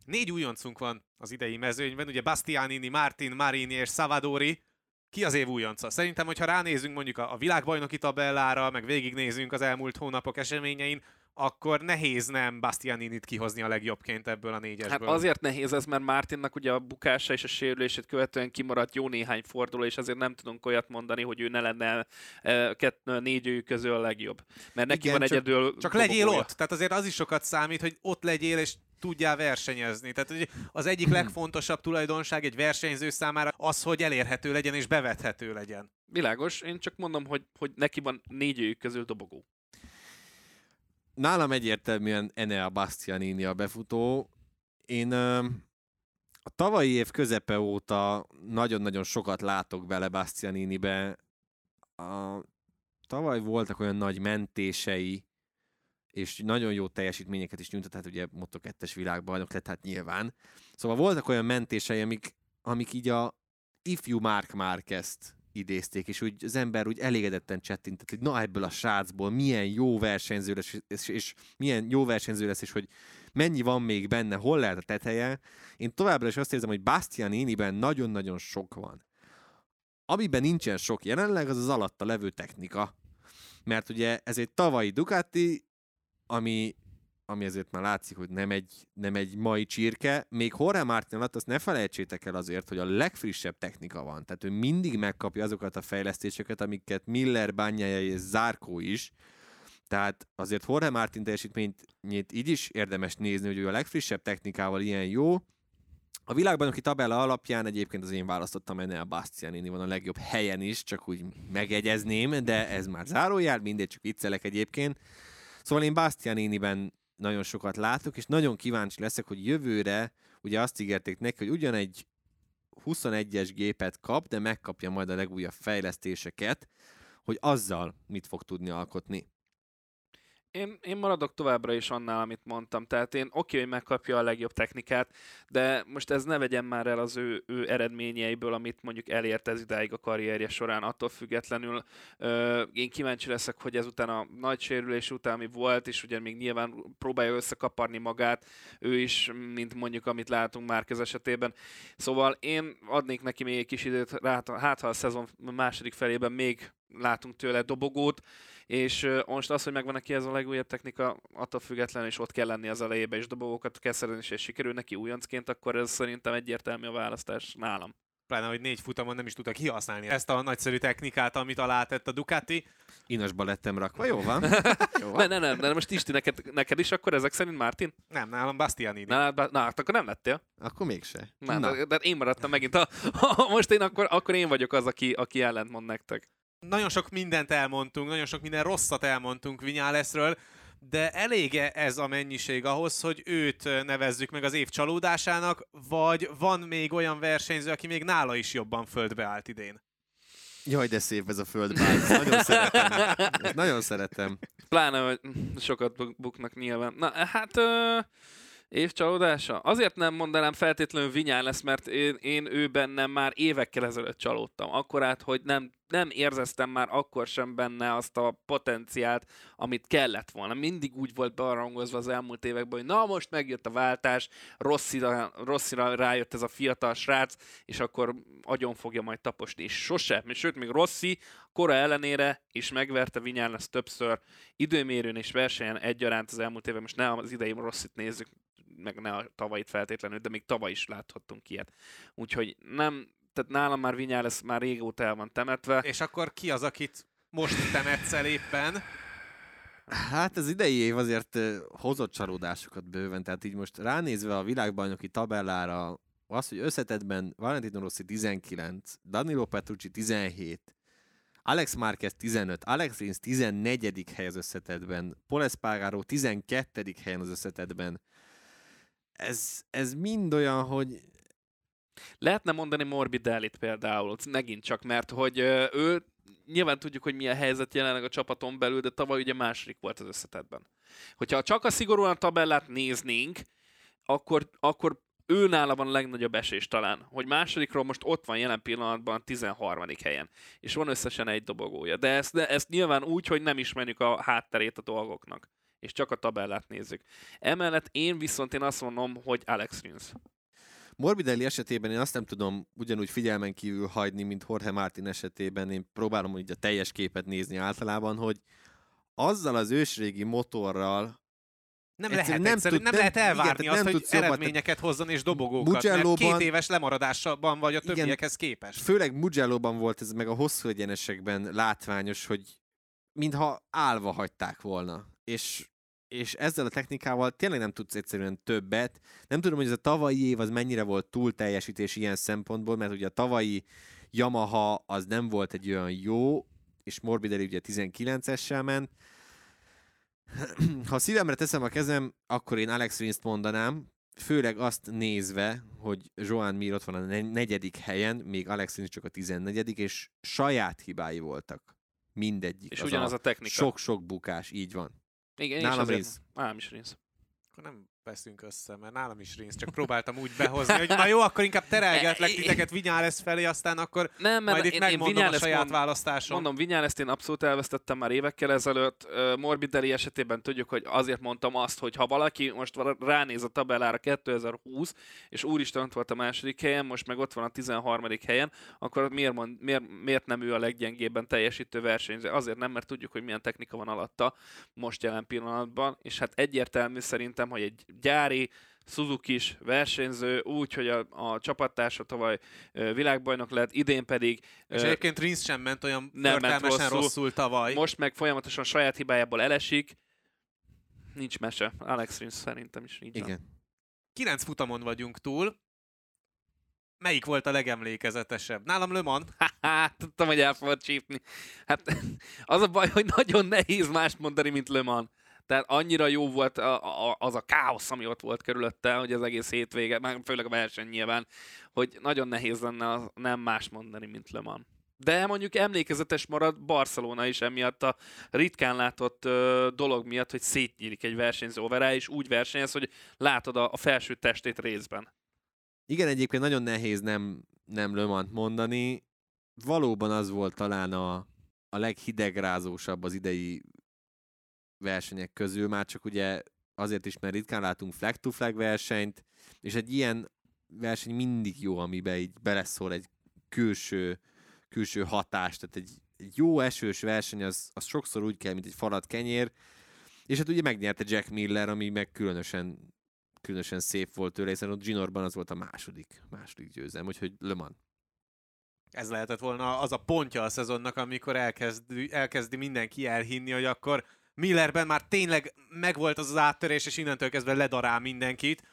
Négy újoncunk van az idei mezőnyben, ugye Bastianini, Martin, Marini és Savadori. Ki az év újonca? Szerintem, hogyha ránézünk mondjuk a, a világbajnoki tabellára, meg végignézünk az elmúlt hónapok eseményein, akkor nehéz nem Bastianinit kihozni a legjobbként ebből a négyesből. Hát azért nehéz ez, mert Martinnak ugye a bukása és a sérülését követően kimaradt jó néhány forduló, és azért nem tudunk olyat mondani, hogy ő ne lenne e, kett, négy közül a legjobb. Mert neki Igen, van csak, egyedül... Csak legyél ott, tehát azért az is sokat számít, hogy ott legyél, és tudjál versenyezni. Tehát az egyik legfontosabb tulajdonság egy versenyző számára az, hogy elérhető legyen és bevethető legyen. Világos, én csak mondom, hogy, hogy neki van négy közül dobogó nálam egyértelműen Enea Bastianini a befutó. Én a tavalyi év közepe óta nagyon-nagyon sokat látok bele Bastianinibe. A, tavaly voltak olyan nagy mentései, és nagyon jó teljesítményeket is nyújtott, hát ugye Moto2-es világbajnok lett, hát nyilván. Szóval voltak olyan mentései, amik, amik így a ifjú Mark Marquez-t idézték, és úgy az ember úgy elégedetten csettintett, hogy na ebből a srácból milyen jó versenyző lesz, és, és milyen jó versenyző lesz, és hogy mennyi van még benne, hol lehet a teteje. Én továbbra is azt érzem, hogy Bastianiniben nagyon-nagyon sok van. Amiben nincsen sok jelenleg, az az alatta levő technika. Mert ugye ez egy tavalyi Ducati, ami ami azért már látszik, hogy nem egy, nem egy mai csirke. Még Jorge Martin alatt azt ne felejtsétek el azért, hogy a legfrissebb technika van. Tehát ő mindig megkapja azokat a fejlesztéseket, amiket Miller, Bányája és Zárkó is. Tehát azért Jorge Martin teljesítményét így is érdemes nézni, hogy ő a legfrissebb technikával ilyen jó. A világbajnoki tabella alapján egyébként az én választottam ennél a Bastianini van a legjobb helyen is, csak úgy megegyezném, de ez már zárójel, mindegy, csak viccelek egyébként. Szóval én Bastianiniben nagyon sokat látok, és nagyon kíváncsi leszek, hogy jövőre, ugye azt ígérték neki, hogy ugyan egy 21-es gépet kap, de megkapja majd a legújabb fejlesztéseket, hogy azzal mit fog tudni alkotni én, én maradok továbbra is annál, amit mondtam. Tehát én oké, okay, hogy megkapja a legjobb technikát, de most ez ne vegyen már el az ő, ő eredményeiből, amit mondjuk elért ez idáig a karrierje során. Attól függetlenül ö, én kíváncsi leszek, hogy ezután a nagy sérülés után, ami volt, és ugye még nyilván próbálja összekaparni magát, ő is, mint mondjuk amit látunk már esetében. Szóval én adnék neki még egy kis időt, hát ha a szezon második felében még látunk tőle dobogót, és most az, hogy megvan neki ez a legújabb technika, attól függetlenül is ott kell lenni az elejébe, és dobogókat kell szerezni, és sikerül neki újoncként, akkor ez szerintem egyértelmű a választás nálam. Pláne, hogy négy futamon nem is tudta kihasználni ezt a nagyszerű technikát, amit alátett a Ducati. Inosba lettem rakva, jó van. jó van. ne, ne, ne, ne, most Isti, neked, neked is akkor ezek szerint Martin? Nem, nálam Bastianini. Na, na, na hát akkor nem lettél. Akkor mégse. Na, na. De, de, én maradtam megint. A, a, most én akkor, akkor én vagyok az, aki, aki ellentmond nektek nagyon sok mindent elmondtunk, nagyon sok minden rosszat elmondtunk Vinyáleszről, de elége ez a mennyiség ahhoz, hogy őt nevezzük meg az év csalódásának, vagy van még olyan versenyző, aki még nála is jobban földbe állt idén? Jaj, de szép ez a földbe állt. Nagyon szeretem. Ezt nagyon szeretem. Pláne, hogy sokat buknak nyilván. Na, hát... Uh Év csalódása? Azért nem mondanám feltétlenül Vinyán lesz, mert én, én ő bennem már évekkel ezelőtt csalódtam. Akkor át, hogy nem, nem érzeztem már akkor sem benne azt a potenciált, amit kellett volna. Mindig úgy volt bearangozva az elmúlt években, hogy na most megjött a váltás, rosszira, rosszira rájött ez a fiatal srác, és akkor agyon fogja majd taposni. És sose, sőt, még Rossi kora ellenére is megverte Vinyán lesz többször időmérőn és versenyen egyaránt az elmúlt évben. Most ne az idei Rosszit nézzük, meg ne a tavalyit feltétlenül, de még tavaly is láthattunk ilyet. Úgyhogy nem, tehát nálam már lesz már régóta el van temetve. És akkor ki az, akit most temetsz el éppen? Hát az idei év azért hozott csalódásokat bőven, tehát így most ránézve a világbajnoki tabellára, az, hogy összetetben Valentino Rossi 19, Danilo Petrucci 17, Alex Marquez 15, Alex Rins 14. hely az összetetben, Paul Espargaro 12. helyen az összetetben, ez, ez mind olyan, hogy... Lehetne mondani Morbidellit például, megint csak, mert hogy ő nyilván tudjuk, hogy milyen helyzet jelenleg a csapaton belül, de tavaly ugye második volt az összetetben. Hogyha csak a szigorúan a tabellát néznénk, akkor, akkor ő nála van a legnagyobb esés talán, hogy másodikról most ott van jelen pillanatban a 13. helyen, és van összesen egy dobogója. De ezt, de ezt nyilván úgy, hogy nem ismerjük a hátterét a dolgoknak és csak a tabellát nézzük. Emellett én viszont én azt mondom, hogy Alex Rins. Morbidelli esetében én azt nem tudom ugyanúgy figyelmen kívül hagyni, mint Jorge Martin esetében. Én próbálom így a teljes képet nézni általában, hogy azzal az ősrégi motorral, nem lehet, nem, tud, nem, nem lehet elvárni igen, azt, nem hogy eredményeket hozzon és dobogókat, Mugello-ban, mert két éves lemaradásban vagy a többiekhez igen, képest. Főleg Mugello-ban volt ez meg a hosszú egyenesekben látványos, hogy mintha állva hagyták volna. És és ezzel a technikával tényleg nem tudsz egyszerűen többet. Nem tudom, hogy ez a tavalyi év az mennyire volt túl teljesítés ilyen szempontból, mert ugye a tavalyi Yamaha az nem volt egy olyan jó, és Morbidelli ugye 19-essel ment. Ha szívemre teszem a kezem, akkor én Alex Rins-t mondanám, főleg azt nézve, hogy Joan Mir ott van a negyedik helyen, még Alex Rins csak a 14 és saját hibái voltak. Mindegyik. És az ugyanaz a, a technika. Sok-sok bukás, így van. Igen, Nálam Rinsz. Nálam is Rinsz. Akkor nem veszünk össze, mert nálam is Rinsz, csak próbáltam úgy behozni, hogy na jó, akkor inkább terelgetlek titeket Vinyales felé, aztán akkor nem, mert majd itt én, megmondom én a saját mond, választásom. Mondom, Vinyales én abszolút elvesztettem már évekkel ezelőtt. Morbidelli esetében tudjuk, hogy azért mondtam azt, hogy ha valaki most ránéz a tabellára 2020, és úristen ott volt a második helyen, most meg ott van a 13. helyen, akkor miért, mond, miért, miért nem ő a leggyengébben teljesítő versenyző? Azért nem, mert tudjuk, hogy milyen technika van alatta most jelen pillanatban, és hát egyértelmű szerintem, hogy egy gyári, Suzuki is versenyző, úgy, hogy a, a csapattársa tavaly világbajnok lett, idén pedig... És uh, egyébként Rins sem ment olyan nem ment rosszul. rosszul tavaly. Most meg folyamatosan saját hibájából elesik. Nincs mese. Alex Rins szerintem is így Igen. Kilenc futamon vagyunk túl. Melyik volt a legemlékezetesebb? Nálam Le Mans. Tudtam, hogy el fogod csípni. Hát az a baj, hogy nagyon nehéz mást mondani, mint Le Mans. Tehát annyira jó volt a, a, az a káosz, ami ott volt körülötte, hogy az egész hétvége, már főleg a verseny nyilván, hogy nagyon nehéz lenne az nem más mondani, mint Le Mans. De mondjuk emlékezetes marad Barcelona is emiatt a ritkán látott ö, dolog miatt, hogy szétnyílik egy versenyző overá, és úgy versenyez, hogy látod a, a felső testét részben. Igen, egyébként nagyon nehéz nem, nem Le Mans mondani. Valóban az volt talán a, a leghidegrázósabb az idei versenyek közül, már csak ugye azért is, mert ritkán látunk flag-to-flag versenyt, és egy ilyen verseny mindig jó, amiben így beleszól egy külső, külső hatás, tehát egy, egy jó esős verseny az, az sokszor úgy kell, mint egy falat kenyér, és hát ugye megnyerte Jack Miller, ami meg különösen, különösen szép volt tőle, hiszen ott Ginorban az volt a második, második győzelem, úgyhogy Le Mans. Ez lehetett volna az a pontja a szezonnak, amikor elkezdi, elkezdi mindenki elhinni, hogy akkor Millerben már tényleg megvolt az az áttörés, és innentől kezdve ledarál mindenkit.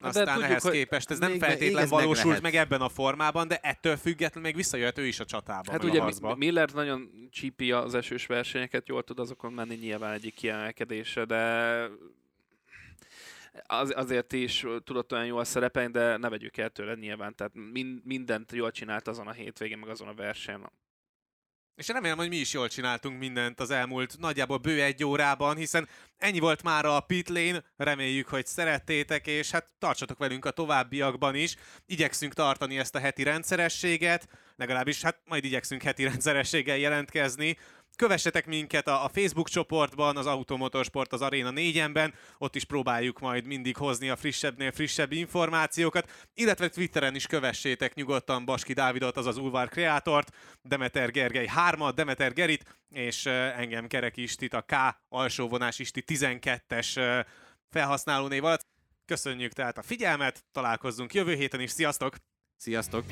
Aztán de tudjuk, ehhez képest ez nem feltétlenül valósult meg, meg ebben a formában, de ettől függetlenül még visszajöhet ő is a csatába. Hát ugye a Miller nagyon csípi az esős versenyeket, jól tud azokon menni nyilván egyik kiemelkedése, de az, azért is tudott olyan jól szerepelni, de ne vegyük el tőle nyilván. Tehát mind, mindent jól csinált azon a hétvégén, meg azon a versenyen, És remélem, hogy mi is jól csináltunk mindent az elmúlt nagyjából bő egy órában, hiszen ennyi volt már a pit lane, reméljük, hogy szerettétek, és hát tartsatok velünk a továbbiakban is. Igyekszünk tartani ezt a heti rendszerességet, legalábbis hát majd igyekszünk heti rendszerességgel jelentkezni, Kövessetek minket a, Facebook csoportban, az Automotorsport az Arena 4-ben, ott is próbáljuk majd mindig hozni a frissebbnél frissebb információkat, illetve Twitteren is kövessétek nyugodtan Baski Dávidot, azaz Ulvar Kreátort, Demeter Gergely 3 Demeter Gerit, és engem Kerek Istit, a K alsóvonás Isti 12-es felhasználónév alatt. Köszönjük tehát a figyelmet, találkozzunk jövő héten is, sziasztok! Sziasztok!